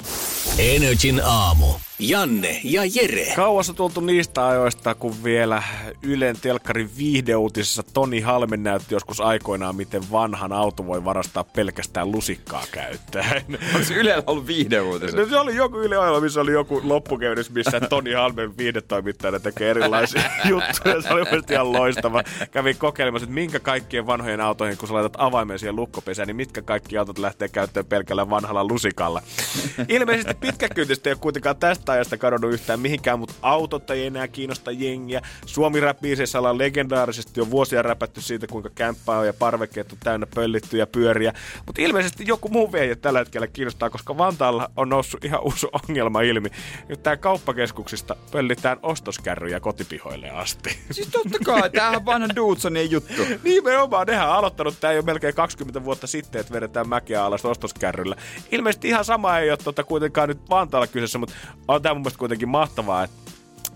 Energin aamu. Janne ja Jere. Kauas on tultu niistä ajoista, kun vielä Ylen telkkarin viihdeuutisessa Toni Halmen näytti joskus aikoinaan, miten vanhan auto voi varastaa pelkästään lusikkaa käyttäen. Onko se Ylellä ollut viihdeuutiset? No se oli joku Yle ohjelma, missä oli joku loppukevennys, missä Toni Halmen viihdetoimittajana tekee erilaisia juttuja. Se oli mielestäni ihan loistava. Kävin kokeilemassa, että minkä kaikkien vanhojen autoihin, kun sä laitat avaimen siihen lukkopesään, niin mitkä kaikki autot lähtee käyttöön pelkällä vanhalla lusikalla. Ilmeisesti pitkäkyytistä ei ole kuitenkaan tästä ajasta kadonnut yhtään mihinkään, mutta autot ei enää kiinnosta jengiä. suomi räppiiseissä ollaan legendaarisesti jo vuosia räpätty siitä, kuinka kämppää on ja parvekkeet on täynnä pöllittyjä pyöriä. Mutta ilmeisesti joku muu veijo tällä hetkellä kiinnostaa, koska Vantaalla on noussut ihan uusi ongelma ilmi. Nyt tää kauppakeskuksista pöllitään ostoskärryjä kotipihoille asti. Siis totta kai, tämähän vanha Dudsonin juttu. Nimenomaan, nehän on aloittanut tää jo melkein 20 vuotta sitten, että vedetään mäkeä alas ostoskärryllä. Ilmeisesti ihan sama ei ole tota kuitenkaan nyt Vantaalla kyseessä, mutta on mun mielestä kuitenkin mahtavaa, että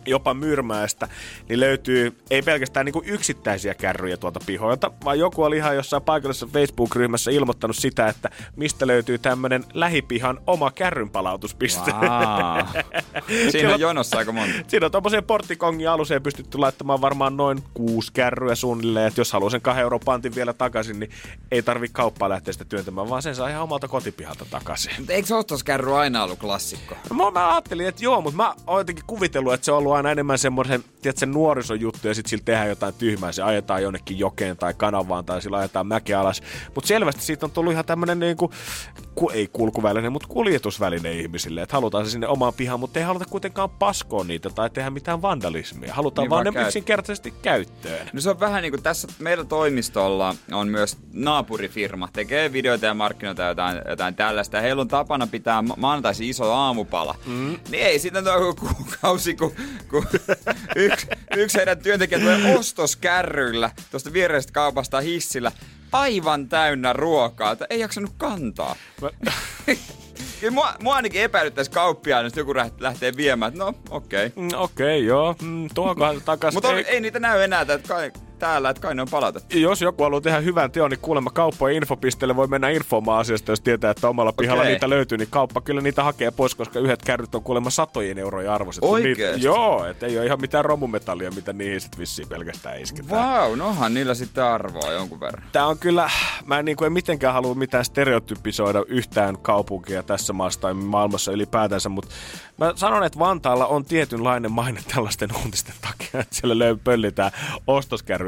jopa Myyrmäestä, niin löytyy ei pelkästään niin yksittäisiä kärryjä tuolta pihoilta, vaan joku oli ihan jossain paikallisessa Facebook-ryhmässä ilmoittanut sitä, että mistä löytyy tämmönen lähipihan oma kärrynpalautuspiste. Wow. Siinä on jonossa aika monta. Siinä on tuommoiseen porttikongin aluseen pystytty laittamaan varmaan noin kuusi kärryä suunnilleen, että jos haluaa sen kahden euron pantin vielä takaisin, niin ei tarvi kauppaa lähteä sitä työntämään, vaan sen saa ihan omalta kotipihalta takaisin. Eikö ostoskärry aina ollut klassikko? No, mä ajattelin, että joo, mutta mä oon jotenkin kuvitellut, että se on ollut aina enemmän semmoisen, tiedätkö, nuorisojuttu ja sitten sillä tehdään jotain tyhmää. Se ajetaan jonnekin jokeen tai kanavaan tai sillä ajetaan mäki alas. Mutta selvästi siitä on tullut ihan tämmöinen niinku, ku, ei kulkuväline, mutta kuljetusväline ihmisille. Että halutaan se sinne omaan pihaan, mutta ei haluta kuitenkaan paskoa niitä tai tehdä mitään vandalismia. Halutaan Niin vaan vaan ne käyt- yksinkertaisesti käyttöön. No se on vähän niin kuin tässä meillä toimistolla on myös naapurifirma, tekee videoita ja markkinoita jotain, jotain tällaista. Heillä on tapana pitää ma- maanantaisin iso aamupala. Mm. Niin ei siitä nyt ole kuukausi, kun, kun yksi, yksi heidän työntekijät tulee ostoskärryllä tuosta viereisestä kaupasta hissillä aivan täynnä ruokaa, että ei jaksanut kantaa. Mä, Kyllä mua, mua ainakin epäilyttäisi kauppiaan, jos joku läht- lähtee viemään, no okei. Okay. mm, Okei, okay, joo. Mm, tuokohan se takaisin. Mutta ei, ei niitä näy enää, että kai, täällä, että kai ne on palautettu. Jos joku haluaa tehdä hyvän teon, niin kuulemma kauppojen infopisteelle voi mennä infomaan asiasta, jos tietää, että omalla pihalla Okei. niitä löytyy, niin kauppa kyllä niitä hakee pois, koska yhdet kärryt on kuulemma satojen euroja arvoiset. Oikeesti? joo, että ei ole ihan mitään romumetallia, mitä niihin sitten vissiin pelkästään isketään. Vau, wow, nohan niillä sitten arvoa jonkun verran. Tää on kyllä, mä en, niin kuin, en mitenkään halua mitään stereotypisoida yhtään kaupunkia tässä maassa tai maailmassa ylipäätänsä, mutta mä sanon, että Vantaalla on tietynlainen maine tällaisten uutisten takia, että siellä löy- pöllitään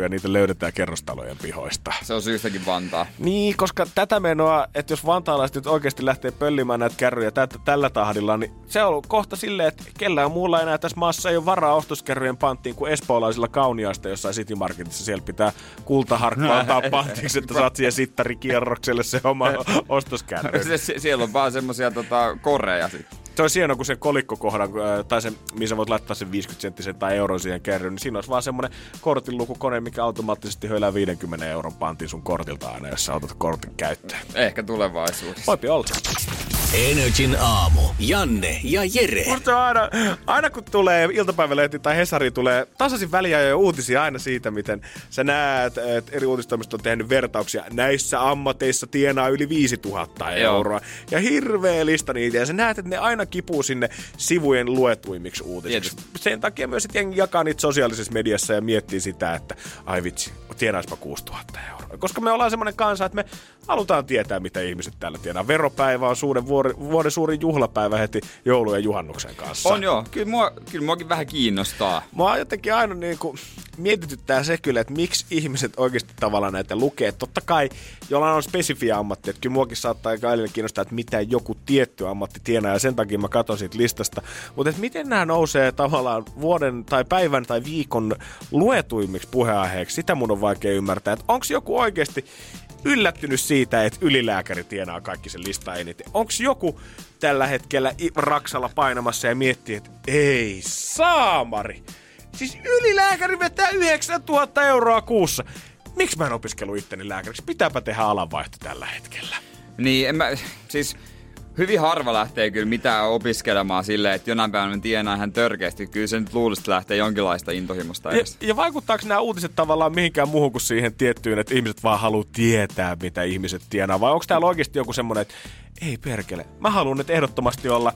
ostoskärryjä, niitä löydetään kerrostalojen pihoista. Se on syystäkin Vantaa. Niin, koska tätä menoa, että jos vantaalaiset nyt oikeasti lähtee pöllimään näitä kärryjä tät, tällä tahdilla, niin se on kohta silleen, että kellään muulla enää tässä maassa ei ole varaa ostoskärryjen panttiin kuin espoolaisilla kauniaista jossain City Marketissa. Siellä pitää kultaharkkaa ottaa pantiksi, että saat siihen sittarikierrokselle se oma ostoskärry. Siellä on vaan semmosia tota, koreja sitten. Se on hieno, kun sen kolikkokohdan, ää, tai se, missä voit laittaa sen 50 senttisen tai euron siihen kärryyn, niin siinä olisi vaan semmoinen kortinlukukone, mikä automaattisesti höylää 50 euron pantin sun kortilta aina, jos sä otat kortin käyttöön. Ehkä tulevaisuudessa. Voipi olla. Energin aamu. Janne ja Jere. Musta aina, aina kun tulee iltapäivälehti tai Hesari tulee tasaisin väliajoin uutisia aina siitä, miten sä näet, että eri uutistoimistot on tehnyt vertauksia. Näissä ammateissa tienaa yli 5000 euroa. Ja hirveä lista niitä. Ja sä näet, että ne aina kipuu sinne sivujen luetuimmiksi uutisiksi. Tietysti. Sen takia myös, että jengi jakaa niitä sosiaalisessa mediassa ja miettii sitä, että ai vitsi, tienaispa 6000 euroa. Koska me ollaan semmoinen kansa, että me halutaan tietää, mitä ihmiset täällä tienaa. Veropäivä on suuren vuori, vuoden suurin juhlapäivä heti joulun ja juhannuksen kanssa. On joo, kyllä, mua, kyllä muakin vähän kiinnostaa. Mua jotenkin aina niin kuin mietityttää se kyllä, että miksi ihmiset oikeasti tavallaan näitä lukee. Totta kai jollain on spesifiä ammatti, että kyllä muakin saattaa aika välillä kiinnostaa, että mitä joku tietty ammatti tienaa ja sen takia mä katson siitä listasta. Mutta että miten nämä nousee tavallaan vuoden tai päivän tai viikon luetuimmiksi puheenaiheeksi, sitä mun on vaikea ymmärtää. Että onko joku oikeasti yllättynyt siitä, että ylilääkäri tienaa kaikki sen lista eniten. Onko joku tällä hetkellä raksalla painamassa ja miettii, että ei saamari. Siis ylilääkäri vetää 9000 euroa kuussa. Miksi mä en opiskellut itteni lääkäriksi? Pitääpä tehdä alanvaihto tällä hetkellä. Niin, en mä, siis hyvin harva lähtee kyllä mitään opiskelemaan silleen, että jonain päivänä tienaa ihan törkeästi. Kyllä se nyt luulisi, että lähtee jonkinlaista intohimosta Ja, edes. ja vaikuttaako nämä uutiset tavallaan mihinkään muuhun kuin siihen tiettyyn, että ihmiset vaan haluaa tietää, mitä ihmiset tienaa? Vai onko täällä oikeasti joku semmoinen, että ei perkele, mä haluan nyt ehdottomasti olla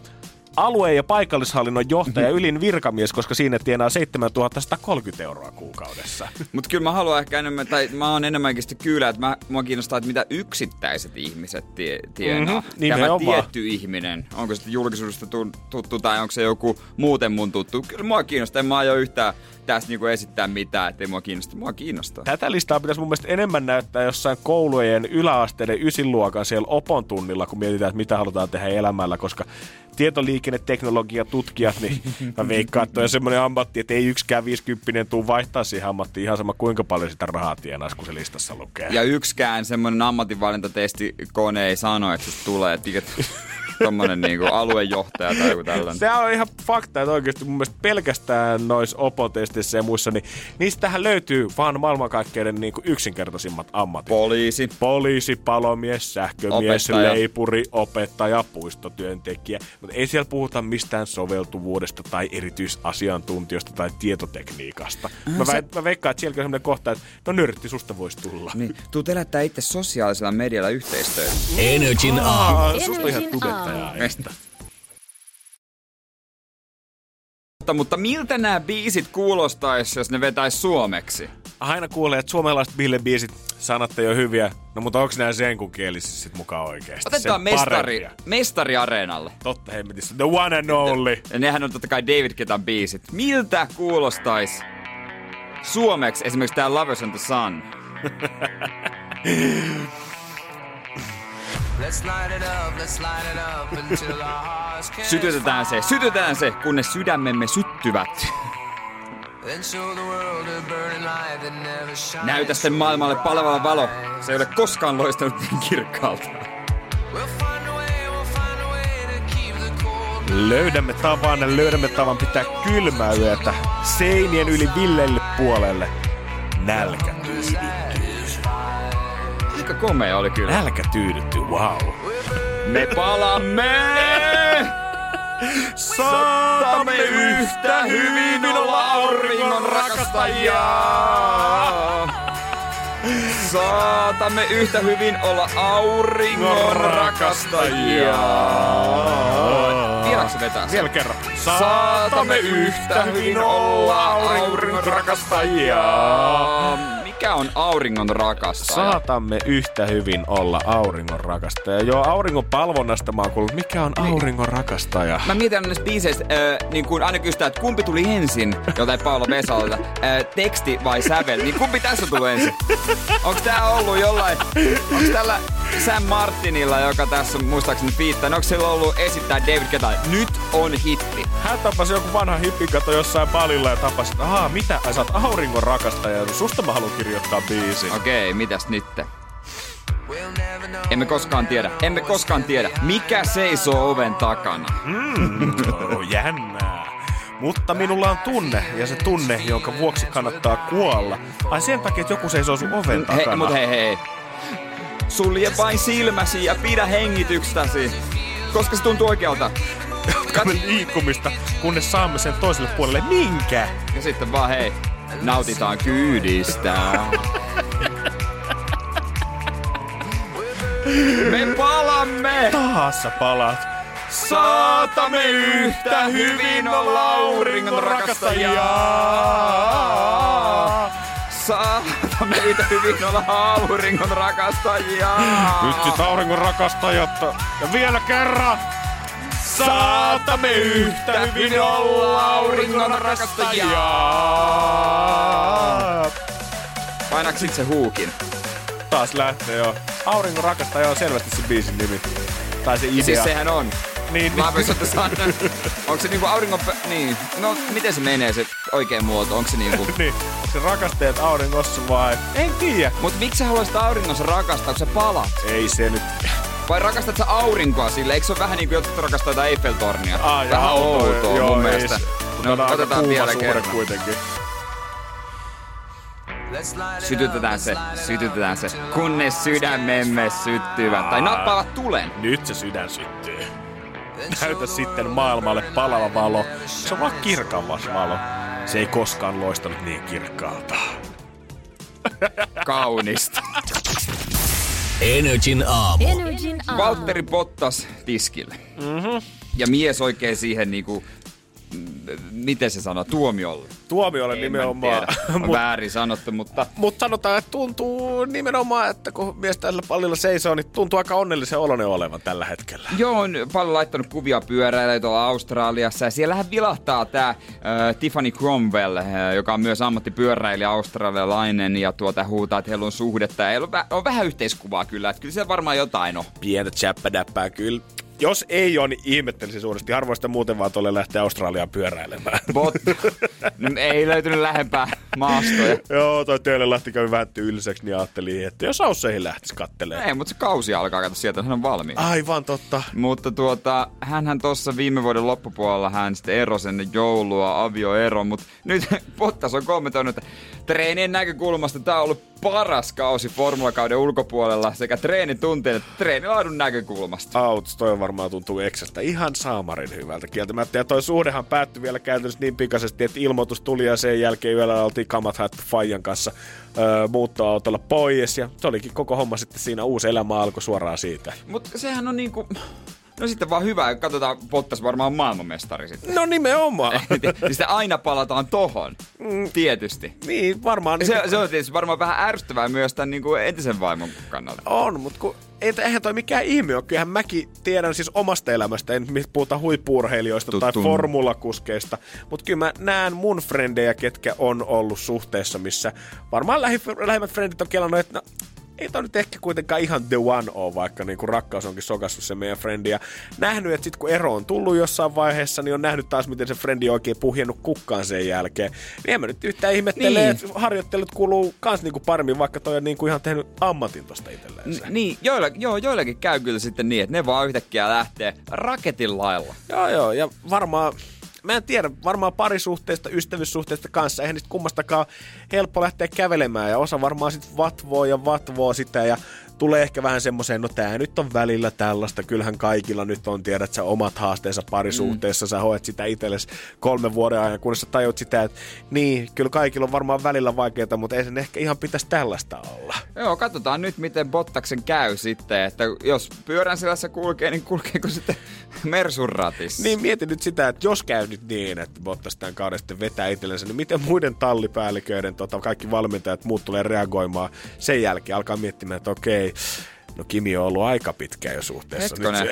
alue- ja paikallishallinnon johtaja, ylin virkamies, koska siinä tienaa 7130 euroa kuukaudessa. Mutta kyllä mä haluan ehkä enemmän, tai mä oon enemmänkin sitten kyllä, että mä, mua kiinnostaa, että mitä yksittäiset ihmiset tie, tienaa. Mhm, Tämä tietty ihminen, onko se julkisuudesta tu- tuttu tai onko se joku muuten mun tuttu. Kyllä mua kiinnostaa, en mä aio yhtään tässä niinku esittää mitään, ettei mua kiinnosta. Mua kiinnostaa. Tätä listaa pitäisi mun mielestä enemmän näyttää jossain koulujen yläasteiden ysiluokan siellä opon tunnilla, kun mietitään, että mitä halutaan tehdä elämällä, koska tietoliikenneteknologia tutkijat, niin mä veikkaan, että on semmoinen ammatti, että ei yksikään 50 tuu vaihtaa siihen ammattiin ihan sama kuinka paljon sitä rahaa tienaisi, kun se listassa lukee. Ja yksikään semmonen ammatinvalintatestikone ei sano, että se tulee, mikä tommonen niinku aluejohtaja tai joku tällainen. Se on ihan fakta, että oikeasti mun mielestä pelkästään noissa opotesteissä ja muissa, niin niistähän löytyy vaan maailmankaikkeuden niin kuin yksinkertaisimmat ammatit. Poliisi. Poliisi, palomies, sähkömies, Opettaja. leipuri, opettaja, puistotyöntekijä. Mutta ei siellä puhuta mistään soveltuvuudesta tai erityisasiantuntijoista tai tietotekniikasta. Mä, se- väit, mä veikkaan, että siellä on sellainen kohta, että no nörtti susta voisi tulla. Niin, tuut elättää itse sosiaalisella medialla yhteistyötä. Energin aamu. Aa, susta ihan. Estä. Mutta, mutta miltä nämä biisit kuulostais, jos ne vetäis suomeksi? Aina kuulee, että suomalaiset billebiisit sanat ei ole hyviä. No mutta onko nämä sen kun kielisissä sit mukaan oikeesti? Otetaan Sen mestari, parempia. mestari areenalle. Totta hemmetissä. The one and only. Ja nehän on totta kai David Ketan biisit. Miltä kuulostais suomeksi esimerkiksi tää Lovers on the Sun? Sytytetään se, sytytetään se, kunnes sydämemme syttyvät. Näytä sen maailmalle palava valo. Se ei ole koskaan loistanut niin kirkkaalta. Löydämme tavan, löydämme tavan pitää kylmää yötä. Seinien yli villeille puolelle. Nälkä. Aika komea oli kyllä. Nälkä tyydytty, wow. Me palaamme! Saatamme yhtä hyvin olla auringon rakastajia. Saatamme yhtä hyvin olla auringon rakastajia. Vieläkö se vetää sen? Vielä kerran. Saatamme yhtä hyvin olla auringon rakastajia. Mikä on auringon rakastaja? Saatamme yhtä hyvin olla auringon rakastaja. Joo, auringon palvonnasta mä oon kuullut, mikä on auringon rakastaja. Mä mietin näissä biiseissä, äh, niin kun aina kysytään, että kumpi tuli ensin, jotain Paula Vesalta, äh, teksti vai sävel, niin kumpi tässä tuli ensin? Onko tää ollut jollain, onko tällä Sam Martinilla, joka tässä on muistaakseni fiittaa, niin onko sillä ollut esittää David Guetta, nyt on hitti? Hän tapasi joku vanha hippikato jossain palilla ja tapasi, että ahaa, mitä, sä oot auringon rakastaja, susta mä haluan kirjoittaa biisin. Okei, mitäs nyt? Emme koskaan tiedä, emme koskaan tiedä, mikä seisoo oven takana. Mm, oh, jännää. Mutta minulla on tunne, ja se tunne, jonka vuoksi kannattaa kuolla. Ai sen takia, että joku seisoo sun oven Hei, takana. mut hei hei. Sulje vain silmäsi ja pidä hengityksestäsi. Koska se tuntuu oikealta. Jatkamme liikkumista, kunnes saamme sen toiselle puolelle. Minkä? Ja sitten vaan hei, nautitaan kyydistä. Me palamme! Taas sä palaat. Saatamme yhtä hyvin olla auringon rakastajia. Saatamme yhtä hyvin olla auringon rakastajia. Nyt sit auringon rakastajat. Ja vielä kerran. Saatamme yhtä hyvin olla auringon rakastajia. Painaako sit se huukin? Taas lähtee jo. Auringon rakastaja on selvästi se biisin nimi. Tai se idea. Siis sehän on. Niin, Mä niin. pystyn sanoa, onko se niinku auringon... pä- Niin. No, miten se menee se oikein muoto? Onko se niinku... niin. Onko se rakastajat auringossa vai? En tiedä. Mut miksi sä haluaisit auringossa rakastaa, kun sä palat? Ei se nyt. Vai rakastat sä aurinkoa sille? Eikö se ole vähän niinku jotkut rakastaa jotain Eiffeltornia? Ah, vähän outoa Joo, mun ei mielestä. No, aika otetaan vielä kerran. kuitenkin. Sytytetään se, sytytetään se, kunnes sydämemme syttyvät. Tai nappaavat tulen. Nyt se sydän syttyy. Näytä sitten maailmalle palava valo. Se on vaan kirkaamas valo. Se ei koskaan loistanut niin kirkkaalta. Kaunista. Energin aamu. Energin aamu. Valtteri Bottas tiskille. Mm-hmm. Ja mies oikein siihen niinku, miten se sanoo, tuomiolle. Tuomiolle En nimenomaan. tiedä. On väärin sanottu, mutta Mutta sanotaan, että tuntuu nimenomaan, että kun mies tällä pallilla seisoo, niin tuntuu aika onnellisen oloinen olevan tällä hetkellä. Joo, on paljon laittanut kuvia pyöräillä tuolla Australiassa ja siellähän vilahtaa tämä äh, Tiffany Cromwell, äh, joka on myös ammattipyöräilijä australialainen ja tuota huutaa, että heillä on suhdetta ja heillä on, vä- on vähän yhteiskuvaa kyllä, että kyllä siellä varmaan jotain on. Pientä chäppädäppää kyllä. Jos ei ole, niin ihmettelisin suuresti. Harvoin sitä muuten vaan tuolle lähteä Australiaan pyöräilemään. Bot, ei löytynyt lähempää maastoja. Joo, toi teille lähti kävi vähän tylsäksi, niin ajattelin, että jos Ausseihin lähtisi kattelemaan. Ei, mutta se kausi alkaa, kato sieltä, hän on valmiin. Aivan totta. Mutta tuota, hänhän tuossa viime vuoden loppupuolella hän sitten erosi ennen joulua, avioero, mutta nyt Bottas on kommentoinut, että treenien näkökulmasta tämä on ollut paras kausi formulakauden ulkopuolella sekä treenitunteen että treenilaadun näkökulmasta. Auts, toi varmaan tuntuu Exasta ihan saamarin hyvältä kieltämättä. Ja toi suhdehan päättyi vielä käytännössä niin pikaisesti, että ilmoitus tuli ja sen jälkeen yöllä oltiin kamat haettu Fajan kanssa öö, muuttoautolla pois. Ja se olikin koko homma sitten siinä uusi elämä alkoi suoraan siitä. Mutta sehän on niinku... No sitten vaan hyvä, katsotaan, Bottas varmaan maailmanmestari sitten. No nimenomaan. Niin sitten aina palataan tohon, tietysti. niin, varmaan. Se, se on tietysti varmaan vähän ärsyttävää myös tämän niin kuin entisen vaimon kannalta. On, mutta kun ei, eihän toi mikään ihme ole. Kyllähän mäkin tiedän siis omasta elämästä, en puhuta huippuurheilijoista tai formulakuskeista, mutta kyllä mä näen mun frendejä, ketkä on ollut suhteessa, missä varmaan lähi, lähimmät frendit on kelannut, että no, ei toi nyt ehkä kuitenkaan ihan the one ole, vaikka niinku rakkaus onkin sokassut se meidän frendi. Ja nähnyt, että sit kun ero on tullut jossain vaiheessa, niin on nähnyt taas, miten se frendi on oikein puhjennut kukkaan sen jälkeen. Niin en mä nyt yhtään ihmettele, Niin. että harjoittelut kuuluu kans niinku paremmin, vaikka toi on niinku ihan tehnyt ammatin tosta itselleen. N- niin, joilla, joo, joillakin käy kyllä sitten niin, että ne vaan yhtäkkiä lähtee raketin lailla. Joo, joo, ja varmaan, mä en tiedä, varmaan parisuhteista, ystävyyssuhteista kanssa, eihän niistä kummastakaan helppo lähteä kävelemään, ja osa varmaan sitten vatvoo ja vatvoo sitä, ja tulee ehkä vähän semmoiseen, no tää nyt on välillä tällaista, kyllähän kaikilla nyt on, tiedät sä, omat haasteensa parisuhteessa, mm. sä hoet sitä itsellesi kolmen vuoden ajan, kunnes sä tajut sitä, että niin, kyllä kaikilla on varmaan välillä vaikeaa, mutta ei sen ehkä ihan pitäisi tällaista olla. Joo, katsotaan nyt, miten Bottaksen käy sitten, että jos pyörän selässä kulkee, niin kulkeeko sitten Mersun ratissa? Niin mietin nyt sitä, että jos käy nyt niin, että Bottas tämän kauden sitten vetää itsellensä, niin miten muiden tallipäälliköiden tota, kaikki valmentajat, muut tulee reagoimaan sen jälkeen, alkaa miettimään, että okei, no Kimi on ollut aika pitkään jo suhteessa. Hetkonen.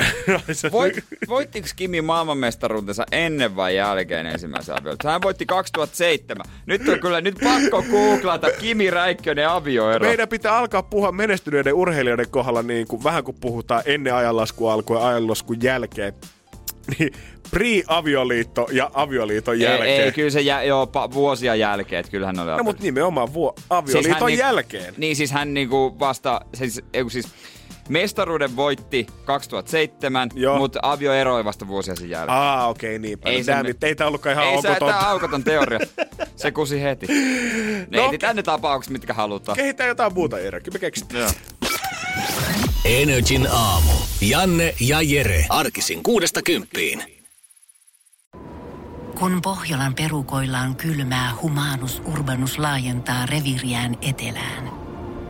Nyt se, Voit, voittiko Kimi maailmanmestaruutensa ennen vai jälkeen ensimmäisen avioliiton? Hän voitti 2007. Nyt on kyllä nyt pakko googlata Kimi Räikkönen avioero. Meidän pitää alkaa puhua menestyneiden urheilijoiden kohdalla niin kuin, vähän kun puhutaan ennen ajanlaskun alkua ja ajanlaskun jälkeen. Niin pre-avioliitto ja avioliiton ei, jälkeen. ei, kyllä se jä, joo, pa, vuosia jälkeen, että kyllähän oli No mutta nimenomaan vuo- avioliiton hän siis niinku- jälkeen. Niin siis hän niinku vasta, siis, ei, siis mestaruuden voitti 2007, Joo. mutta avio eroi vasta vuosia sen jälkeen. Aa, okei, okay, niin Ei Ei, se Damn me- it, ei tää ollutkaan ihan ei ok se, tää totta. on aukoton teoria. Se kusi heti. Ne No tänne tapaukset, mitkä halutaan. Kehitään jotain muuta, Eerikki. Me keksitään. Joo. Energin aamu. Janne ja Jere. Arkisin kuudesta kymppiin. Kun Pohjolan perukoillaan kylmää, humanus urbanus laajentaa reviriään etelään.